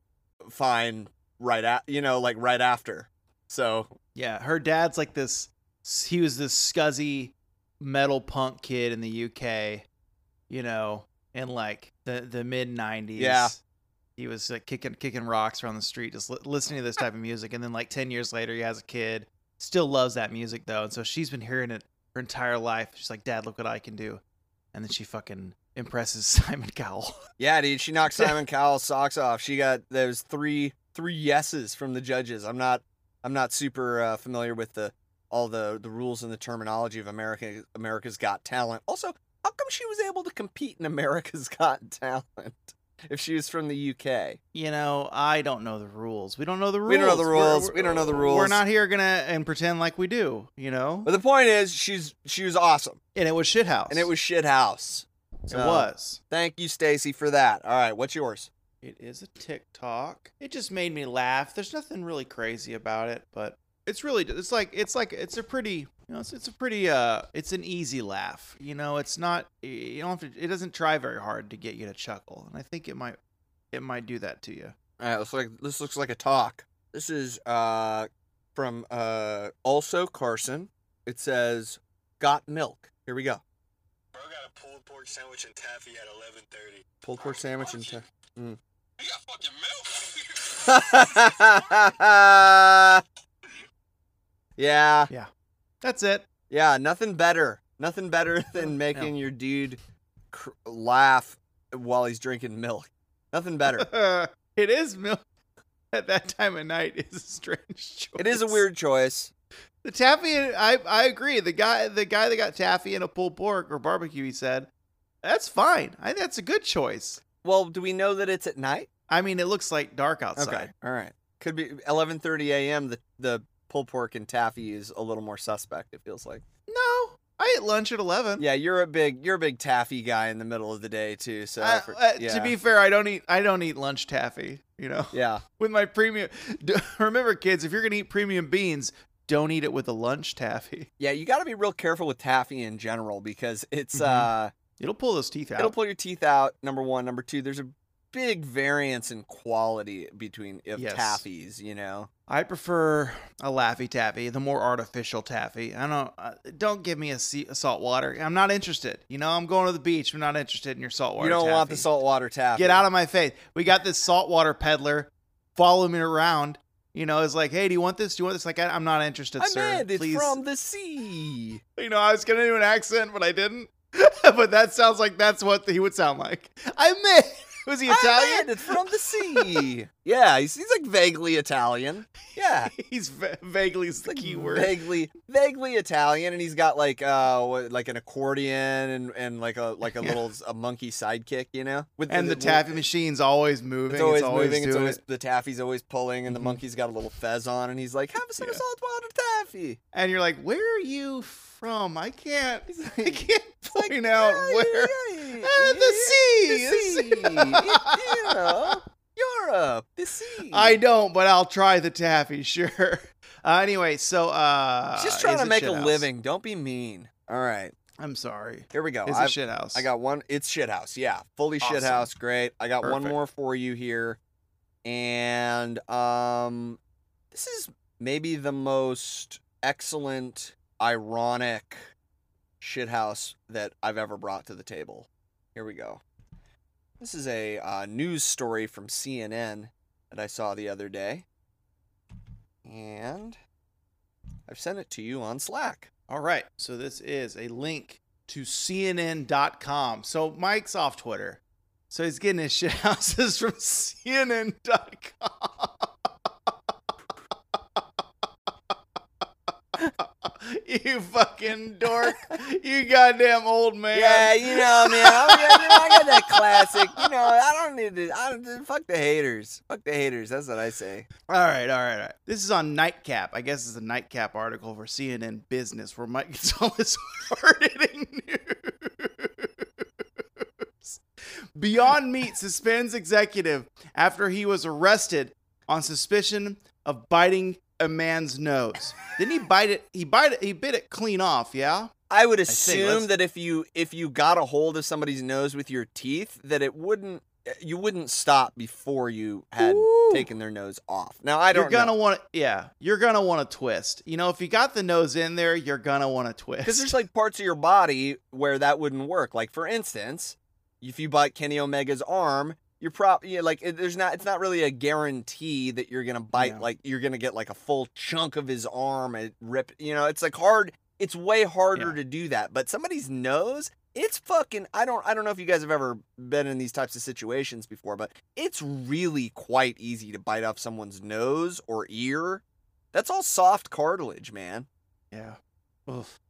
fine right at you know like right after so Yeah, her dad's like this. He was this scuzzy metal punk kid in the UK, you know, and like the the mid '90s. Yeah. he was like kicking kicking rocks around the street, just li- listening to this type of music. And then like ten years later, he has a kid. Still loves that music though, and so she's been hearing it her entire life. She's like, "Dad, look what I can do," and then she fucking impresses Simon Cowell. yeah dude she knocked simon cowell's socks off she got those three three yeses from the judges i'm not i'm not super uh, familiar with the all the the rules and the terminology of america america's got talent also how come she was able to compete in america's got talent if she was from the uk You know, I don't know the rules. We don't know the rules. We don't know the We're- rules. we're- We don't know the rules. We're not here gonna and pretend like we do. You know, But the point is, she's she was awesome, and it was shithouse. and it was shit house. It was. Thank you, Stacy, for that. All right, what's yours? It is a TikTok. It just made me laugh. There's nothing really crazy about it, but it's really it's like it's like it's a pretty you know it's, it's a pretty uh it's an easy laugh. You know, it's not you don't have to it doesn't try very hard to get you to chuckle, and I think it might it might do that to you. All right, looks like this looks like a talk. This is uh from uh also Carson. It says, "Got milk." Here we go. Bro got a pulled pork sandwich and taffy at 11:30. Pulled pork sandwich and. ta- You got fucking milk. yeah, Yeah. That's it. yeah. Nothing better. Nothing better than making your dude cr- laugh while he's drinking milk. Nothing better. it is milk at that time of night is a strange choice. it is a weird choice. The taffy, I I agree. The guy the guy that got taffy in a pulled pork or barbecue, he said, that's fine. I think that's a good choice. Well, do we know that it's at night? I mean, it looks like dark outside. Okay. All right. Could be 11:30 a.m. The the pulled pork and taffy is a little more suspect. It feels like. No, I ate lunch at eleven. Yeah, you're a big you're a big taffy guy in the middle of the day too. So I- for- uh, yeah. To be fair, I don't eat I don't eat lunch taffy. You know, yeah, with my premium. Remember, kids, if you're gonna eat premium beans, don't eat it with a lunch taffy. yeah, you got to be real careful with taffy in general because it's Mhm. uh It'll pull those teeth out. it'll pull your teeth out. Number one, number two. There's a big variance in quality between of Yes. taffies. You know. I prefer a Laffy Taffy, the more artificial taffy. I don't. Uh, don't give me a, sea, a salt water. I'm not interested. You know, I'm going to the beach. I'm not interested in your salt water. you don't want the taffy. saltwater taffy. Get out of my face. We got this saltwater peddler following me around. You know, it's like, hey, do you want this? Do you want this? Like, I, I'm not interested, I sir. meant it Please. from the sea. You know, I was gonna do an accent, but I didn't. but that sounds like that's what he would sound like. I meant. Was he Italian? it from the sea. yeah, he's, he's like vaguely Italian. Yeah. He's va- vaguely is the like key word. vaguely vaguely Italian, and he's got like uh what- like an accordion and, and like a like a Yeah. little a monkey sidekick, you know. With And the taffy machine's always moving. It's always moving. It's always it. the taffy's always pulling, and the Mhm. monkey's got a little fez on, and he's like, "Have some Yeah. saltwater taffy." And you're like, where are you from? I can't. I can't It's like, point out "Yeah, where. yeah, yeah, Ah, the sea. the sea, you know, Europe, the sea. I don't, but I'll try the taffy. Sure. Uh, anyway, so uh, just trying to make a shithouse? living. Don't be mean. All right, I'm sorry. here we go. Is I've- it shit house? I got one. It's shithouse. Yeah, fully Awesome. shithouse. Great. I got one more for you here, and um, This is maybe the most excellent, ironic shithouse that I've ever brought to the table. Here we go. This is a uh, news story from CNN that I saw the other day. And I've sent it to you on Slack. All right. So this is a link to CNN.com. So Mike's off Twitter. So he's getting his shit houses from CNN.com. you fucking dork. You goddamn old man. Yeah, you know, man. I, know, I got that classic. You know, I don't need to. I don't, fuck the haters. Fuck the haters. That's what I say. All right, all right, all right. This is on Nightcap. I guess it's a Nightcap article for CNN Business where Mike gets all his hard hitting news. Beyond Meat suspends executive after he was arrested on suspicion of biting a man's nose. Didn't he bite it? He bite it. He bit it clean off. Yeah. I would assume let's- that if you if you got a hold of somebody's nose with your teeth, that it wouldn't you wouldn't stop before you had Ooh. taken their nose off. Now I don't You're gonna want to, yeah. You're gonna want to twist. You know, if you got the nose in there, you're gonna want to twist. because there's like parts of your body where that wouldn't work. Like for instance, if you bite Kenny Omega's arm, you're yeah, like it, there's not it's not really a guarantee that you're gonna bite Yeah. like you're gonna get like a full chunk of his arm and rip. You know, it's like hard. It's way harder Yeah. to do that. But somebody's nose, it's fucking. I don't. I don't know if you guys have ever been in these types of situations before, but it's really quite easy to bite off someone's nose or ear. That's all soft cartilage, man. Yeah. Oof.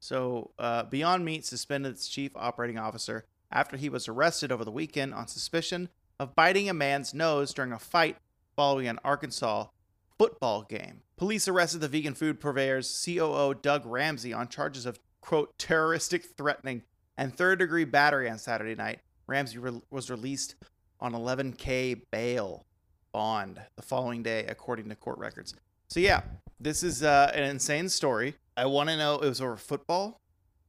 So, uh, Beyond Meat suspended its chief operating officer after he was arrested over the weekend on suspicion of biting a man's nose during a fight following an Arkansas football game. Police arrested the vegan food purveyor's COO Doug Ramsey on charges of quote terroristic threatening and third degree battery on Saturday night. Ramsey re- was released on 11k bail bond the following day, according to court records. So yeah, this is uh, an insane story. I want to know it was over football.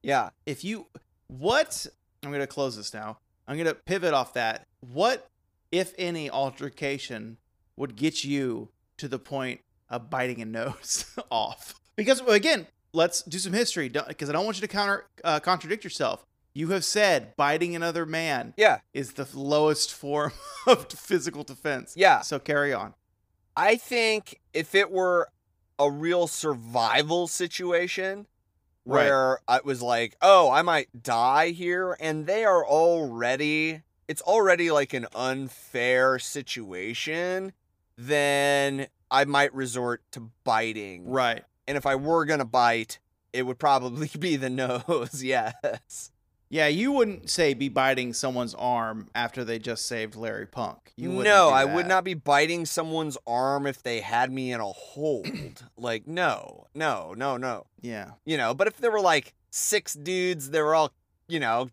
Yeah. If you what I'm gonna close this now. I'm gonna pivot off that. What, if any, altercation would get you to the point of biting a nose off? Because again, let's do some history. Because I don't want you to counter uh, contradict yourself. You have said biting another man Yeah. is the lowest form of physical defense. Yeah. So carry on. I think if it were a real survival situation Right. where it was like, oh, I might die here, and they are already, it's already like an unfair situation, then I might resort to biting. Right. And if I were going to bite, it would probably be the nose. yes. Yeah, you wouldn't say be biting someone's arm after they just saved Larry Punk. You no, I would not be biting someone's arm if they had me in a hold. like, no, no, no, no. Yeah. you know but if there were like six dudes they were all you know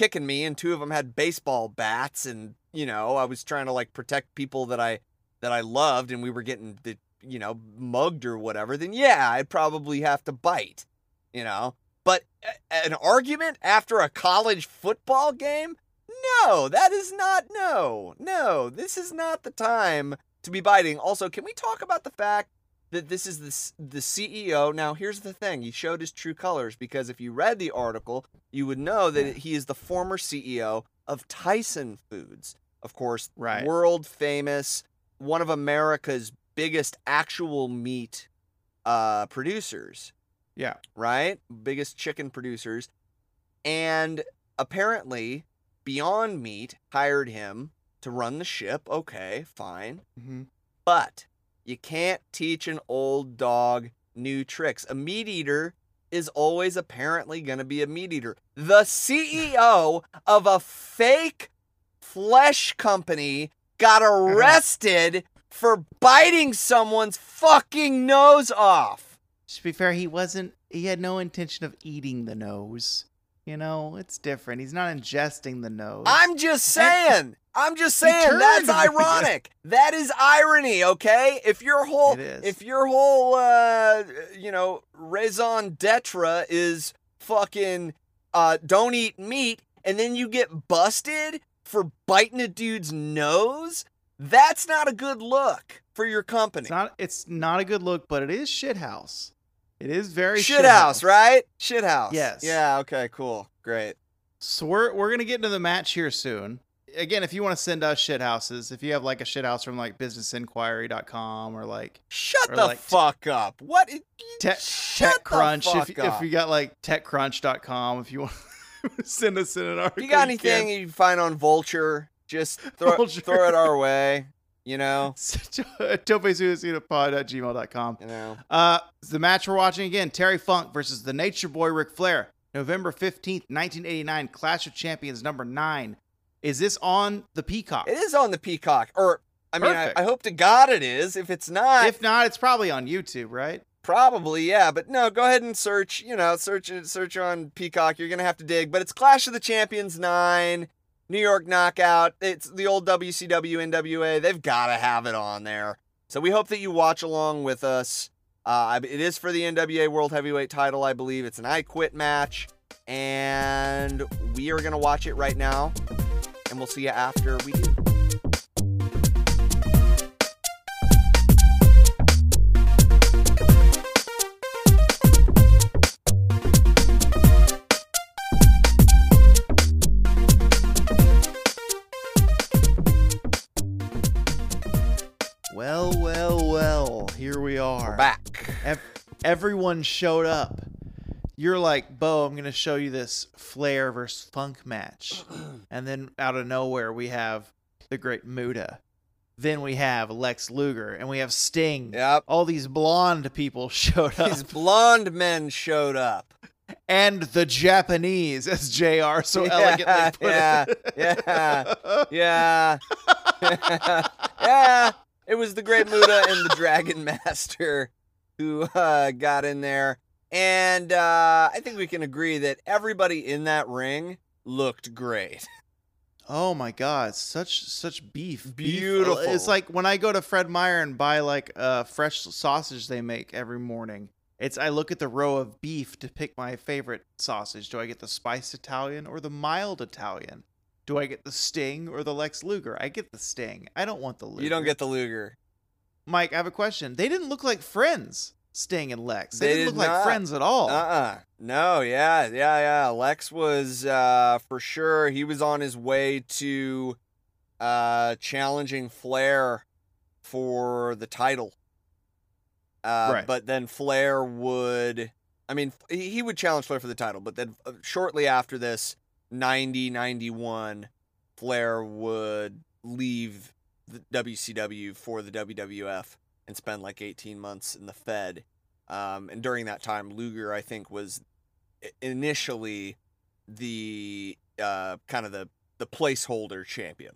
kicking me and two of them had baseball bats and you know i was trying to like protect people that i that i loved and we were getting the you know mugged or whatever then yeah i'd probably have to bite you know? But an argument after a college football game? No that is not no no this is not the time to be biting. Also can we talk about the fact that this is the, the CEO. Now, here's the thing he showed his true colors because if you read the article, you would know that he is the former CEO of Tyson Foods. Of course, Right. world famous, one of America's biggest actual meat uh, producers, Yeah. right? Biggest chicken producers. And apparently, Beyond Meat hired him to run the ship. Okay, fine. Mm-hmm. But you can't teach an old dog new tricks. A meat eater is always apparently going to be a meat eater. The CEO of a fake flesh company got arrested for biting someone's fucking nose off. To be fair, he wasn't. He had no intention of eating the nose. You know, it's different. He's not ingesting the nose. I'm just saying. I'm just saying that's ironic. that is irony, okay? If your whole if your whole uh you know, raison d'etre is fucking uh don't eat meat and then you get busted for biting a dude's nose, that's not a good look. for your company. It's not. It's not a good look, but it is shithouse. It is very Shit house, right? Shit house. Yes. Yeah. Okay. Cool. Great. So we're we're gonna get into the match here soon. Again, if you want to send us shit houses, if you have like a shit house from like businessinquiry.com or like Shut Or the like- fuck up. What? Te- TechCrunch, if, if you got like techcrunch.com, if you want to send us in an If you got anything you find on Vulture, just throw, Vulture. throw it our way. You know. topesuicidapod at gmail.com. You know. Uh, the match we're watching again Terry Funk versus the Nature Boy Ric Flair, November 15th, 1989, Clash of Champions number nine. Is this on the Peacock? It is on the Peacock, or I mean, I, I hope to God it is. If it's not, If not, it's probably on YouTube, right? Probably, yeah, but no, go ahead and search, you know, search search on Peacock. You're going to have to dig, but it's Clash of the Champions 9, New York Knockout. It's the old WCW NWA. They've got to have it on there. So we hope that you watch along with us. Uh, it is for the NWA World Heavyweight title, I believe. It's an I Quit match, and we are going to watch it right now, and we'll see you after we do. Ev- everyone showed up. You're like, Bo, I'm going to show you this Flair versus Funk match. and then out of nowhere, we have the great Muta. Then we have Lex Luger and we have Sting. Yep. All these blonde people showed up. These blonde men showed up. and the Japanese, as JR so Yeah, elegantly put yeah, it. yeah. Yeah. yeah. It was the Great Muta and the Dragon Master who uh, got in there. And uh, I think we can agree that everybody in that ring looked great. Oh my god, such such beef. Beef- Beautiful. It's like when I go to Fred Meyer and buy like a fresh sausage they make every morning. It's I look at the row of beef to pick my favorite sausage. Do I get the spiced Italian or the mild Italian? Do I get the Sting or the Lex Luger? I get the Sting. I don't want the Luger. You don't get the Luger. Mike, I have a question. They didn't look like friends, Sting and Lex. They, They didn't did look like friends at all. Uh-uh. No, yeah, yeah, yeah. Lex was uh for sure he was on his way to uh challenging Flair for the title. Uh Right. but then Flair would I mean he he would challenge Flair for the title, but then uh, shortly after this 90 91 Flair would leave the WCW for the WWF and spend like 18 months in the Fed. Um, and during that time, Luger, I think, was initially the uh, kind of the the placeholder champion.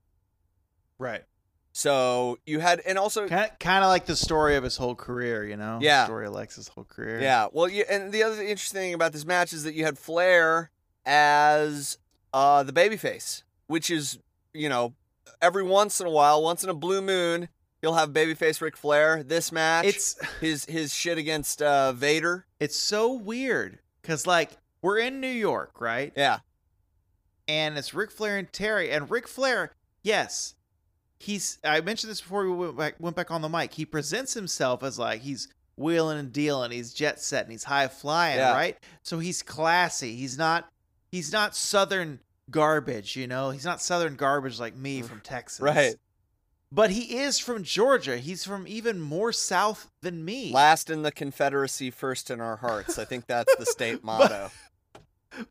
Right. So you had, and also, Kind of, kind of like the story of his whole career, you know? Yeah. story of Lex's whole career. yeah. Well, you, and the other interesting thing about this match is that you had Flair as uh, the babyface, which is, you know, every once in a while, once in a blue moon, he'll have babyface Ric Flair. This match, It's his his shit against uh, Vader. it's so weird because like we're in New York, right? Yeah. And it's Ric Flair and Terry, and Ric Flair, yes, he's. I mentioned this before we went back, went back on the mic. He presents himself as like he's wheeling and dealing, he's jet set, and he's high flying, Yeah. right? So he's classy. He's not. He's not Southern garbage, you know. He's not Southern garbage like me from Texas, Right. But he is from Georgia. He's from even more south than me. Last in the Confederacy, first in our hearts. I think that's the state motto.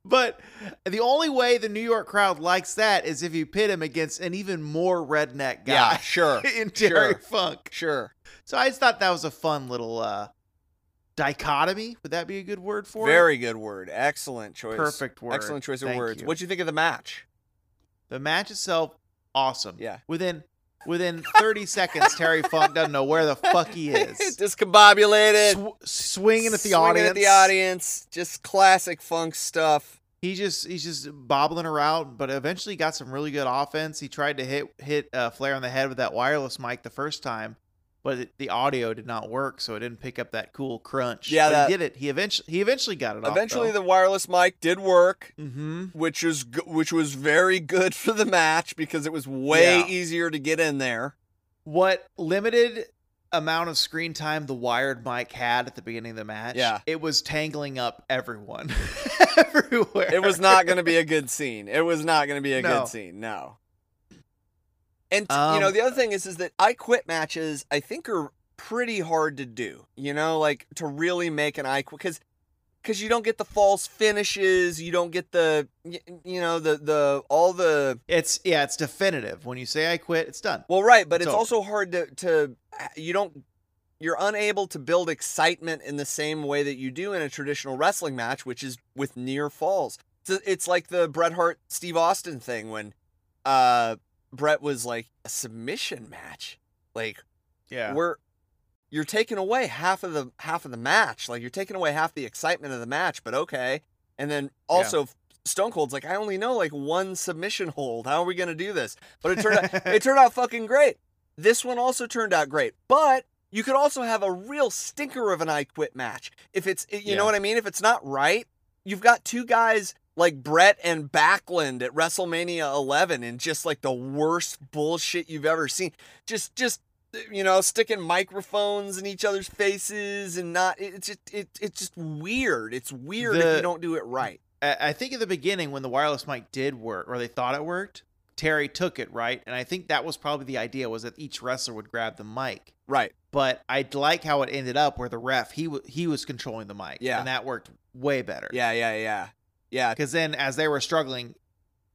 But the only way the New York crowd likes that is if you pit him against an even more redneck guy Yeah, sure. in Terry sure. Funk. Sure. So I just thought that was a fun little uh, dichotomy. Would that be a good word for it? Very good word. Excellent choice. Perfect word. Excellent choice of Thank words. you. What'd you think of the match? The match itself, awesome. Yeah. Within within 30 seconds, Terry Funk doesn't know where the fuck he is. Discombobulated. Sw- swinging at the swinging audience. at the audience. Just classic funk stuff. He just he's just bobbling around, but eventually got some really good offense. He tried to hit hit uh, Flair on the head with that wireless mic the first time, but it, the audio did not work, so it didn't pick up that cool crunch. Yeah, But that- he did it. He eventually he eventually got it. Eventually, the wireless mic did work, mm-hmm. which was which was very good for the match because it was way Yeah. easier to get in there. what limited amount of screen time the wired mic had at the beginning of the match, Yeah. it was tangling up everyone everywhere. It was not going to be a good scene. It was not going to be a No. good scene. No. And you know, Um, the other thing is is that I quit matches I think are pretty hard to do. You know, like to really make an I quit cuz cuz you don't get the false finishes, you don't get the you know, the the all the It's yeah, it's definitive. When you say I quit, it's done. Well, right, but It's it's also hard to to you don't you're unable to build excitement in the same way that you do in a traditional wrestling match, which is with near falls. It's, it's like the Bret Hart Steve Austin thing when uh Bret was like a submission match. Like Yeah. we're you're taking away half of the half of the match. Like you're taking away half the excitement of the match, but okay. And then also Stone Cold's like, I only know like one submission hold. How are we gonna do this? But it turned out it turned out fucking great. This one also turned out great. But you could also have a real stinker of an I quit match. If it's you Yeah. know what I mean? If it's not right, you've got two guys like Bret and Backlund at WrestleMania 11 and just like the worst bullshit you've ever seen. Just just you know, sticking microphones in each other's faces and not it's just it, it's just weird. It's weird if you don't do it right. I I think at the beginning when the wireless mic did work, or they thought it worked, Terry took it right, and I think that was probably the idea was that each wrestler would grab the mic. Right. But I like how it ended up where the ref he w- he was controlling the mic, Yeah. and that worked way better. Yeah, yeah, yeah. Yeah. because then as they were struggling,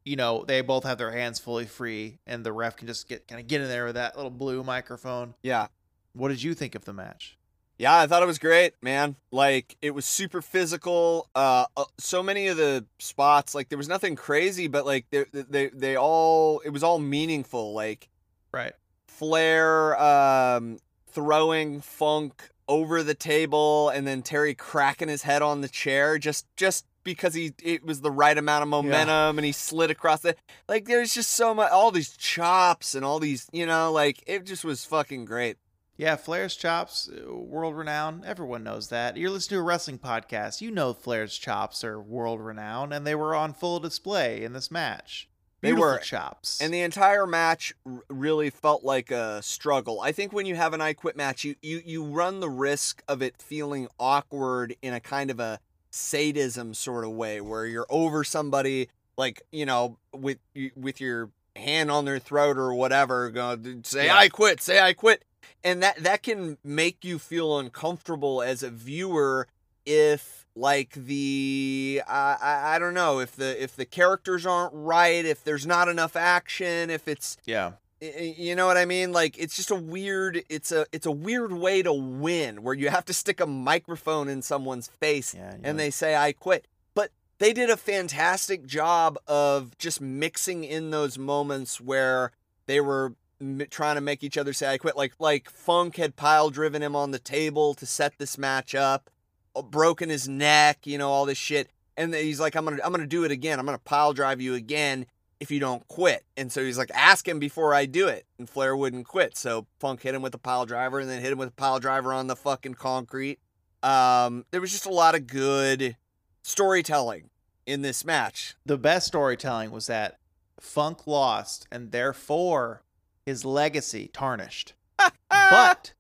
you know, they both have their hands fully free, and the ref can just get kind of get in there with that little blue microphone. Yeah. What did you think of the match? Yeah, I thought it was great, man. Like it was super physical. Uh, uh, so many of the spots, like there was nothing crazy, but like they they they all it was all meaningful. Like Right. Flair um, throwing Funk over the table, and then Terry cracking his head on the chair just just because he it was the right amount of momentum, and he slid across it. like. There's just so much, all these chops and all these, you know, like it just was fucking great. Yeah, Flair's chops, uh, world renowned. Everyone knows that. You're listening to a wrestling podcast. You know Flair's chops are world renowned, and they were on full display in this match. They were. chops. And the entire match really felt like a struggle. I think when you have an I quit match, you, you you run the risk of it feeling awkward in a kind of a sadism sort of way, where you're over somebody, like you know, with with your hand on their throat or whatever, going say Yeah. I quit, say I quit, and that that can make you feel uncomfortable as a viewer if like the I, I I don't know if the if the characters aren't right if there's not enough action if it's yeah, you know what I mean? Like it's just a weird it's a it's a weird way to win where you have to stick a microphone in someone's face yeah. and like- they say I quit. But they did a fantastic job of just mixing in those moments where they were m- trying to make each other say I quit. Like like Funk had pile driven him on the table to set this match up uh, broken his neck you know all this shit. And he's like I'm going to I'm going to do it again. I'm going to pile drive you again if you don't quit. And so he's like ask him before I do it. And Flair wouldn't quit. So Funk hit him with a pile driver and then hit him with a pile driver on the fucking concrete. Um there was just a lot of good storytelling in this match. The best storytelling was that Funk lost, and therefore his legacy tarnished. but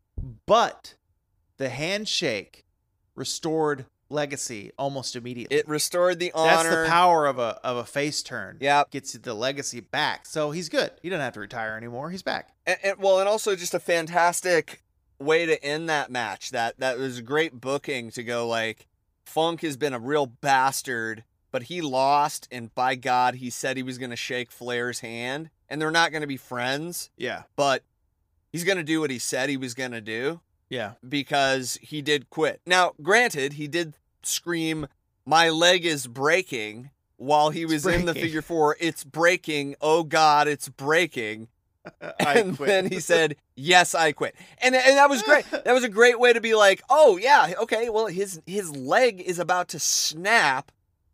but the handshake restored legacy almost immediately. it restored the honor. That's the power of a of a face turn. Yeah, gets the legacy back. So he's good. He doesn't have to retire anymore. He's back. and, and well, and also just a fantastic way to end that match. That that was great booking to go like Funk has been a real bastard, but he lost, and by God, he said he was going to shake Flair's hand, and they're not going to be friends, Yeah, but he's going to do what he said he was going to do yeah, because he did quit. Now, granted, he did scream, "My leg is breaking." While he was in the figure four, it's breaking. Oh God, it's breaking and then he said, "Yes, I quit," and and that was great. That was a great way to be like, "Oh yeah, okay, well his his leg is about to snap.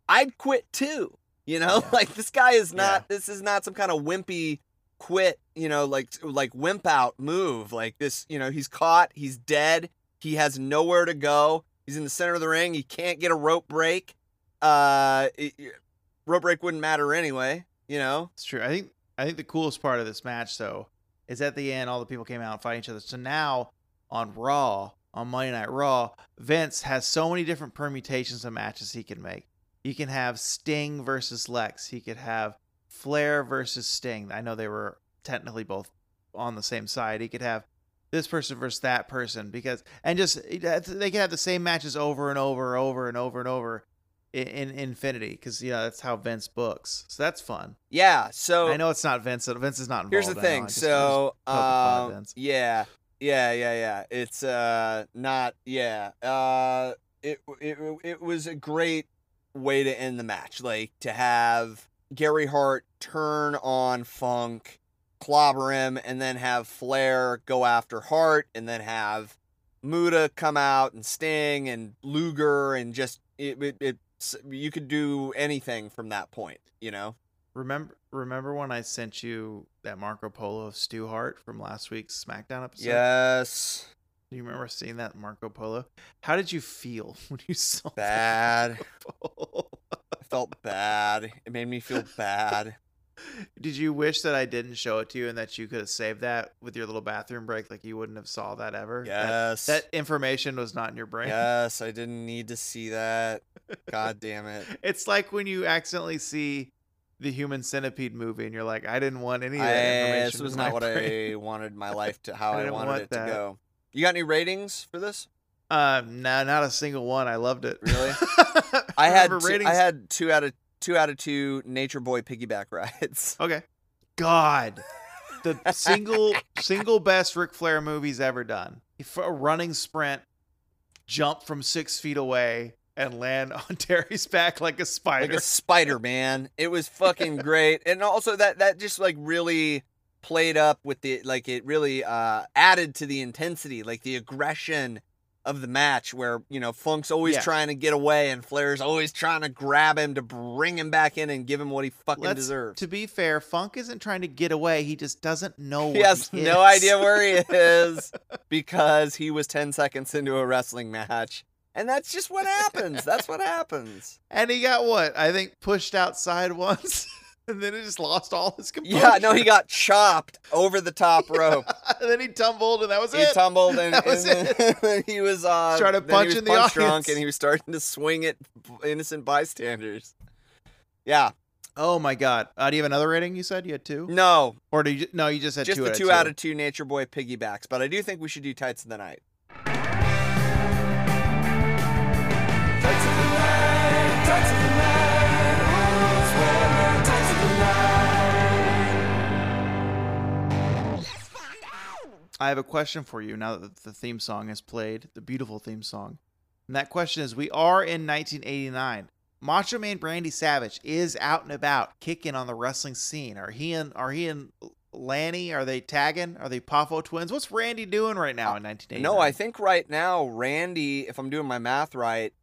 I'd quit too." You know, Yeah. like this guy is not. This is not some kind of wimpy quit. You know, like like wimp out move. Like this. You know, he's caught. He's dead. He has nowhere to go. He's in the center of the ring. He can't get a rope break. Uh, it- rope break wouldn't matter anyway. You know. it's true. I think I think the coolest part of this match though is at the end all the people came out and fighting each other. So now on Raw, on Monday Night Raw, Vince has so many different permutations of matches he can make. He can have Sting versus Lex. He could have Flair versus Sting. I know they were technically both on the same side. He could have this person versus that person because and just they could have the same matches over and over and over and over and over in, in infinity because you know that's how Vince books. So that's fun. Yeah. So I know it's not Vince. Vince is not involved. here's the thing. Just- So fun um, Vince. yeah, yeah, yeah, yeah. It's uh not yeah. Uh, it it it was a great way to end the match. Like to have Gary Hart turn on Funk, clobber him, and then have Flair go after Hart, and then have Muta come out and Sting and Luger, and just it it. it you could do anything from that point, you know. Remember, remember when I sent you that Marco Polo of Stu Hart from last week's SmackDown episode? Yes. Do you remember seeing that Marco Polo? How did you feel when you saw that Bad. I felt bad. It made me feel bad. Did you wish that I didn't show it to you and that you could have saved that with your little bathroom break, like you wouldn't have saw that ever? Yes. That, information was not in your brain. yes, I didn't need to see that. God damn it. It's like when you accidentally see the Human Centipede movie and you're like, I didn't want any of I, that information. this was not what brain. I wanted my life to how I I, wanted want it that. to go. You got any ratings for this? Um, no, not a single one. I loved it. Really? I had two, ratings. I had two out of two out of two Nature Boy piggyback rides. Okay. God, the single single best Ric Flair movies ever done. For a running sprint, jump from six feet away and land on Terry's back like a spider. like a spider man it was fucking great and also that that just like really played up with the like it really uh added to the intensity like the aggression of the match where you know funk's always Yeah. trying to get away and flair's always trying to grab him to bring him back in and give him what he fucking Let's- deserves To be fair, Funk isn't trying to get away. He just doesn't know. he has he no idea where he is because he was 10 seconds into a wrestling match and that's just what happens that's what happens And he got what? I think pushed outside once, and then he just lost all his composure. yeah no he got chopped over the top rope and then he tumbled, and that was he it. He tumbled and, That was and then he was uh Started then he was punching the punch drunk audience. and he was starting to swing at innocent bystanders. Yeah, Oh my god! Uh, do you have another rating? You said you had two, no, or do you? No, you just had just two. the out two of out of two Nature Boy piggybacks, but I do think we should do Tights of the Night. I have a question for you now that the theme song has played, the beautiful theme song. And that question is We are in 1989. Macho Man Randy Savage is out and about, kicking on the wrestling scene. Are he and are he and Lanny? Are they tagging? Are they Poffo twins? What's Randy doing right now uh, in 1989? No, I think right now Randy, if I'm doing my math right,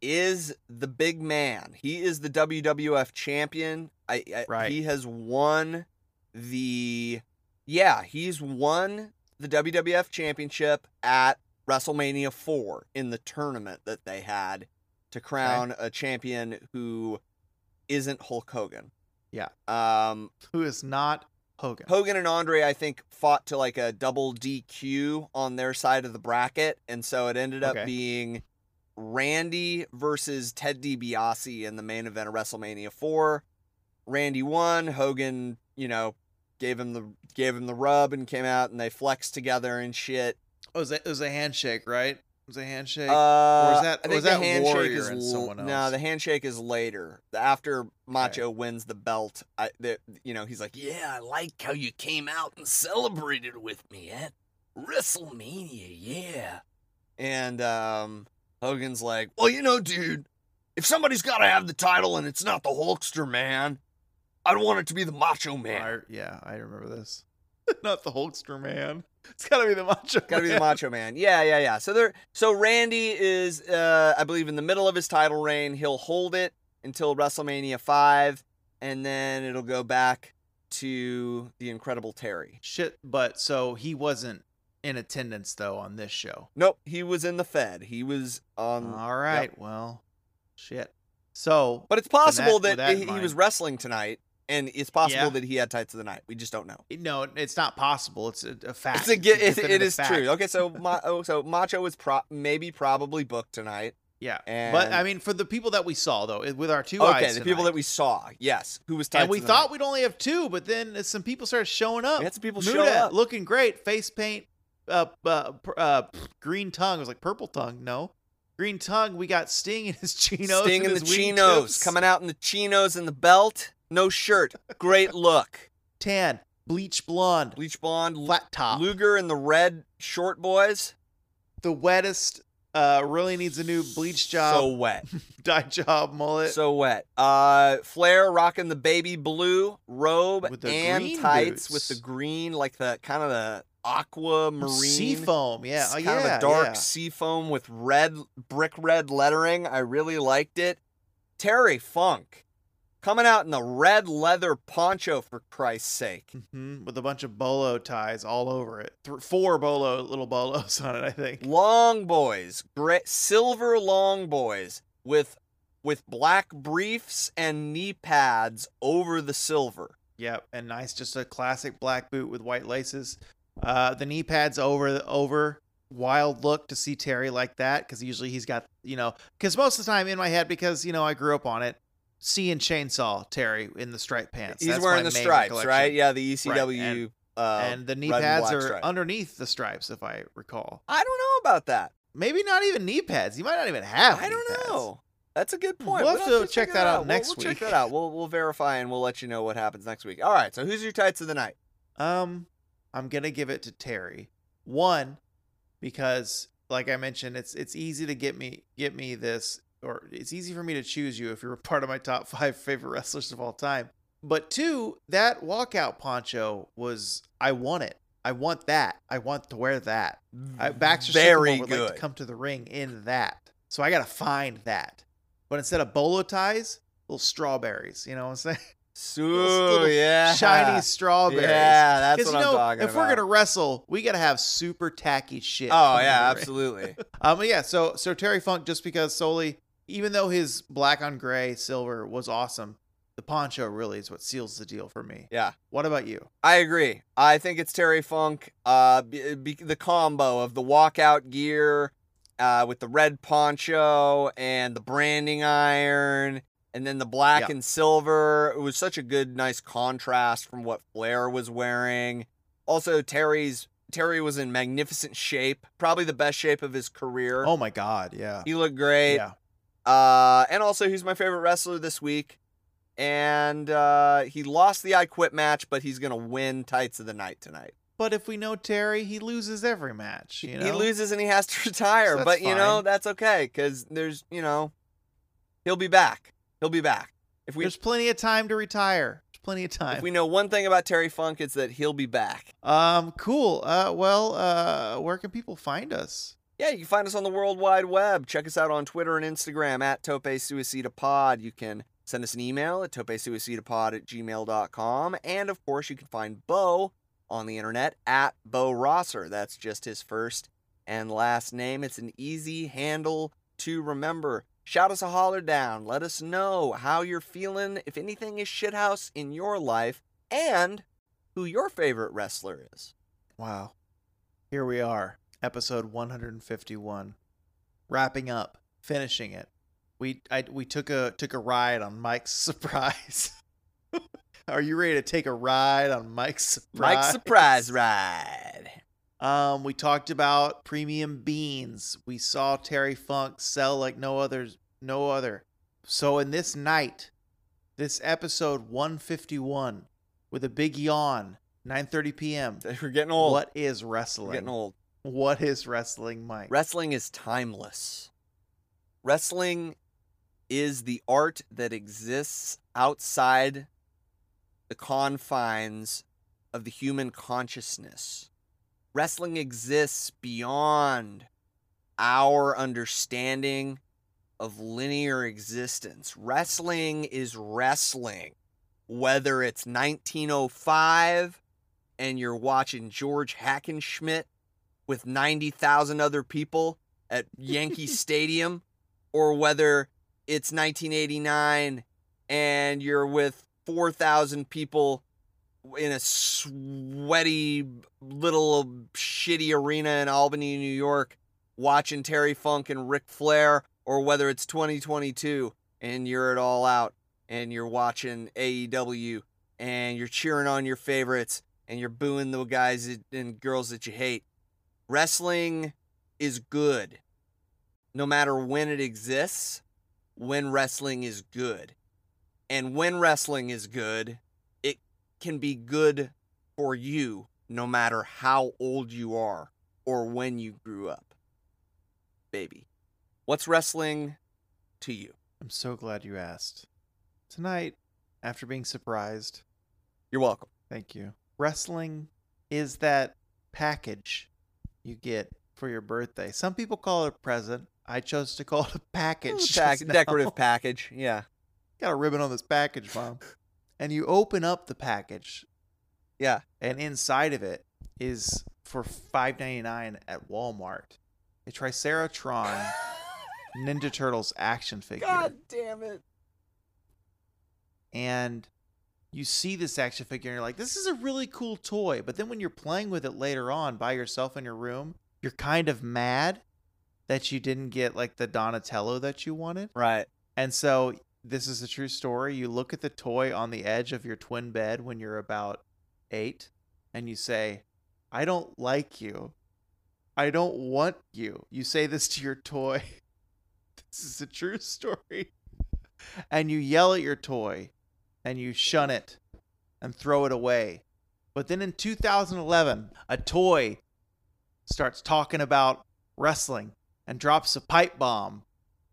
is the big man. He is the WWF champion. I, I Right. he has won the yeah, he's won the WWF championship at WrestleMania 4 in the tournament that they had to crown a champion who isn't Hulk Hogan. Yeah. Um who is not Hogan. Hogan and Andre, I think, fought to like a double DQ on their side of the bracket, and so it ended up Okay. being Randy versus Ted DiBiase in the main event of WrestleMania four. Randy won. Hogan, you know, gave him the gave him the rub and came out and they flexed together and shit. Oh, it was a, it was a handshake, right? It was a handshake. Uh, that- I or think is the that handshake Warrior is and someone no, the handshake is later. After Macho wins the belt, I, the, you know, he's like, Yeah, I like how you came out and celebrated with me at WrestleMania, yeah. and um, Hogan's like, Well, you know, dude, if somebody's got to have the title and it's not the Hulkster man, I'd want it to be the Macho Man. I, yeah, I remember this. not the Hulkster man. It's got to be the Macho. Gotta be the Man. Macho Man. Yeah, yeah, yeah. So there. So Randy is, uh, I believe, in the middle of his title reign. He'll hold it until WrestleMania five, and then it'll go back to the Incredible Terry. Shit, but so he wasn't in attendance though on this show. Nope, he was in the Fed. He was on. All right, well, shit. So but it's possible that, that he, he was wrestling tonight and it's possible Yeah. that he had tights of the night. We just don't know. No, it's not possible. It's a, a fact. It's a, ge- it, it definitive fact. true. Okay, so Ma- oh, so Macho was pro- maybe probably booked tonight. Yeah, And- but I mean, for the people that we saw though, with our two okay, eyes, the people that we saw, yes, who was tights and we thought night. we'd only have two, but then some people started showing up. We had some people Muta, show up. looking great, face paint, uh, uh, uh, green tongue. It was like purple tongue. No, green tongue. We got Sting in his chinos, Sting in the chinos, coming out in the chinos and the belt, no shirt, great look, tan, bleach blonde, bleach blonde, flat top. Luger and the red short boys, The wettest. Uh, really needs a new bleach job, so wet, dye job, mullet. so wet. Uh, Flair rocking the baby blue robe With the and green tights boots. with the green, like the kind of the aquamarine sea foam. Yeah, oh, kind yeah, of a dark yeah. sea foam with red brick red lettering. I really liked it. Terry Funk coming out in a red leather poncho for Christ's sake. hmm with a bunch of bolo ties all over it. Th- four bolo little bolos on it, I think. Long boys, gray, silver long boys with with black briefs and knee pads over the silver. Yep, and nice, just a classic black boot with white laces. Uh, the knee pads over over. Wild look to see Terry like that because usually he's got you know because most of the time in my head because you know I grew up on it. Seeing chainsaw Terry in the striped pants. He's That's wearing the stripes, recollection. right? Yeah, the Right, ECW and- uh, and the knee pads are stripe. underneath the stripes, if I recall. I don't know about that. Maybe not even knee pads. You might not even have. I don't pads. know. That's a good point. We'll have We'll to check that out We'll- next we'll, week. check that out. We'll we'll verify and we'll let you know what happens next week. All right. So who's your tights of the night? Um, I'm gonna give it to Terry. One, because like I mentioned, it's it's easy to get me get me this, or it's easy for me to choose you if you're a part of my top five favorite wrestlers of all time. But two, that walkout poncho was I want it. I want that. I want to wear that. I, Baxter Very Sycamore would like to come to the ring in that. So I gotta find that. But instead of bolo ties, little strawberries. You know what I'm saying? Yeah, Shiny strawberries. Yeah, that's what you I'm know, talking if about. If we're gonna wrestle, we gotta have super tacky shit. oh yeah, to the ring. absolutely. Um, but yeah. So so Terry Funk, just because solely, even though his black on gray silver was awesome, the poncho really is what seals the deal for me. Yeah. What about you? I agree. I think it's Terry Funk. Uh, be, be, the combo of the walkout gear, uh, with the red poncho and the branding iron, and then the black Yeah. and silver. It was such a good, nice contrast from what Flair was wearing. Also, Terry's Terry was in magnificent shape, probably the best shape of his career. Oh my God, yeah. He looked great. Yeah. Uh, and also, he's my favorite wrestler this week. And uh, he lost the I Quit match, but he's gonna win tights of the night tonight. But if we know Terry, he loses every match. You know? He loses and he has to retire, So but that's you know that's okay because there's you know he'll be back. He'll be back. If we There's plenty of time to retire. There's plenty of time. if we know one thing about Terry Funk, it's that he'll be back. Um, cool. Uh, well, uh, where can people find us? Yeah, you can find us on the World Wide Web. Check us out on Twitter and Instagram at Tope Suicida Pod. You can send us an email at topesuicidapod at gmail.com. And of course, you can find Bo on the internet at Bo Rosser. That's just his first and last name. It's an easy handle to remember. Shout us a holler down. Let us know how you're feeling, if anything is shithouse in your life, and who your favorite wrestler is. Wow. Here we are, episode 151. Wrapping up, finishing it. We I we took a took a ride on Mike's surprise. Are you ready to take a ride on Mike's surprise? Mike's surprise ride. Um, we talked about premium beans. We saw Terry Funk sell like no others, no other. So in this night, this episode 151, with a big yawn, 9:30 p.m. We're getting old. What is We're wrestling? getting old. What is wrestling, Mike? Wrestling is timeless. Wrestling is the art that exists outside the confines of the human consciousness. Wrestling exists beyond our understanding of linear existence. Wrestling is wrestling. Whether it's 1905 and you're watching George Hackenschmidt with 90,000 other people at Yankee Stadium, or whether it's 1989 and you're with 4,000 people in a sweaty little shitty arena in Albany, New York, watching Terry Funk and Ric Flair, or whether it's 2022 and you're at All Out and you're watching AEW and you're cheering on your favorites and you're booing the guys and girls that you hate. Wrestling is good. No matter when it exists, when wrestling is good. And when wrestling is good, it can be good for you no matter how old you are or when you grew up. Baby, what's wrestling to you? I'm so glad you asked. Tonight, after being surprised, You're welcome. thank you. Wrestling is that package you get for your birthday. Some people call it a present. I chose to call it a package. Pack- decorative package. Yeah. Got a ribbon on this package, mom. and you open up the package, Yeah. and inside of it is for five ninety nine at Walmart a Triceratron Ninja Turtles action figure. God damn it. and you see this action figure and you're like, this is a really cool toy. But then when you're playing with it later on by yourself in your room, you're kind of mad that you didn't get like the Donatello that you wanted. Right. And so this is a true story. You look at the toy on the edge of your twin bed when you're about eight and you say, I don't like you. I don't want you. You say this to your toy. this is a true story. And you yell at your toy and you shun it and throw it away. But then in 2011, a toy starts talking about wrestling and drops a pipe bomb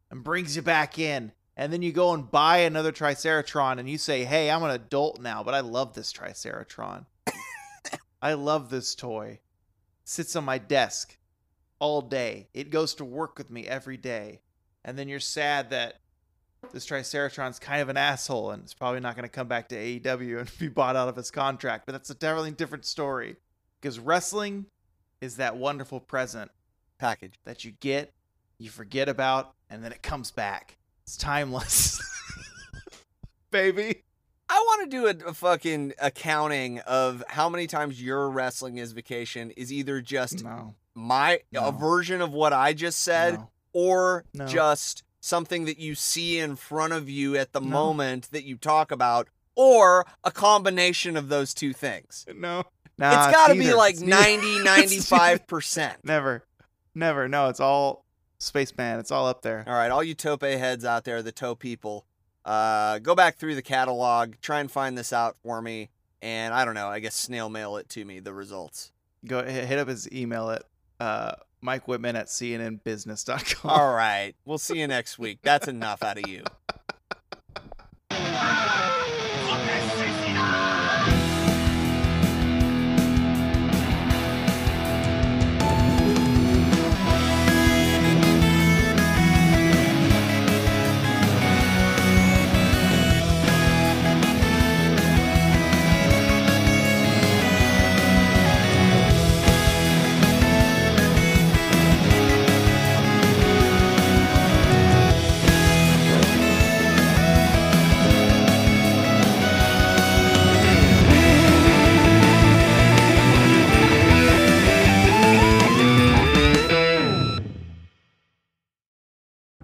and brings you back in. And then you go and buy another Triceratron and you say, Hey, I'm an adult now, but I love this Triceratron. I love this toy. Sits on my desk all day. It goes to work with me every day. And then you're sad that this Triceratron's kind of an asshole and it's probably not going to come back to AEW and be bought out of his contract. But that's a definitely different story. Because wrestling is that wonderful present Package. that you get, you forget about, and then it comes back. It's timeless. Baby. I want to do a, a fucking accounting of how many times your wrestling is vacation is either just No. my No. a version of what I just said no. or just something that you see in front of you at the No. moment that you talk about or a combination of those two things. No. it's got to be like It's 90 95%. Never. Never. No, it's all Spaceman. It's all up there. All right, all you tope heads out there, the toe people, uh, go back through the catalog, try and find this out for me, and I don't know, I guess snail mail it to me, the results. Go hit hit up his email at uh, Mike Whitman at cnnbusiness.com. All right, we'll see you next week. That's enough out of you.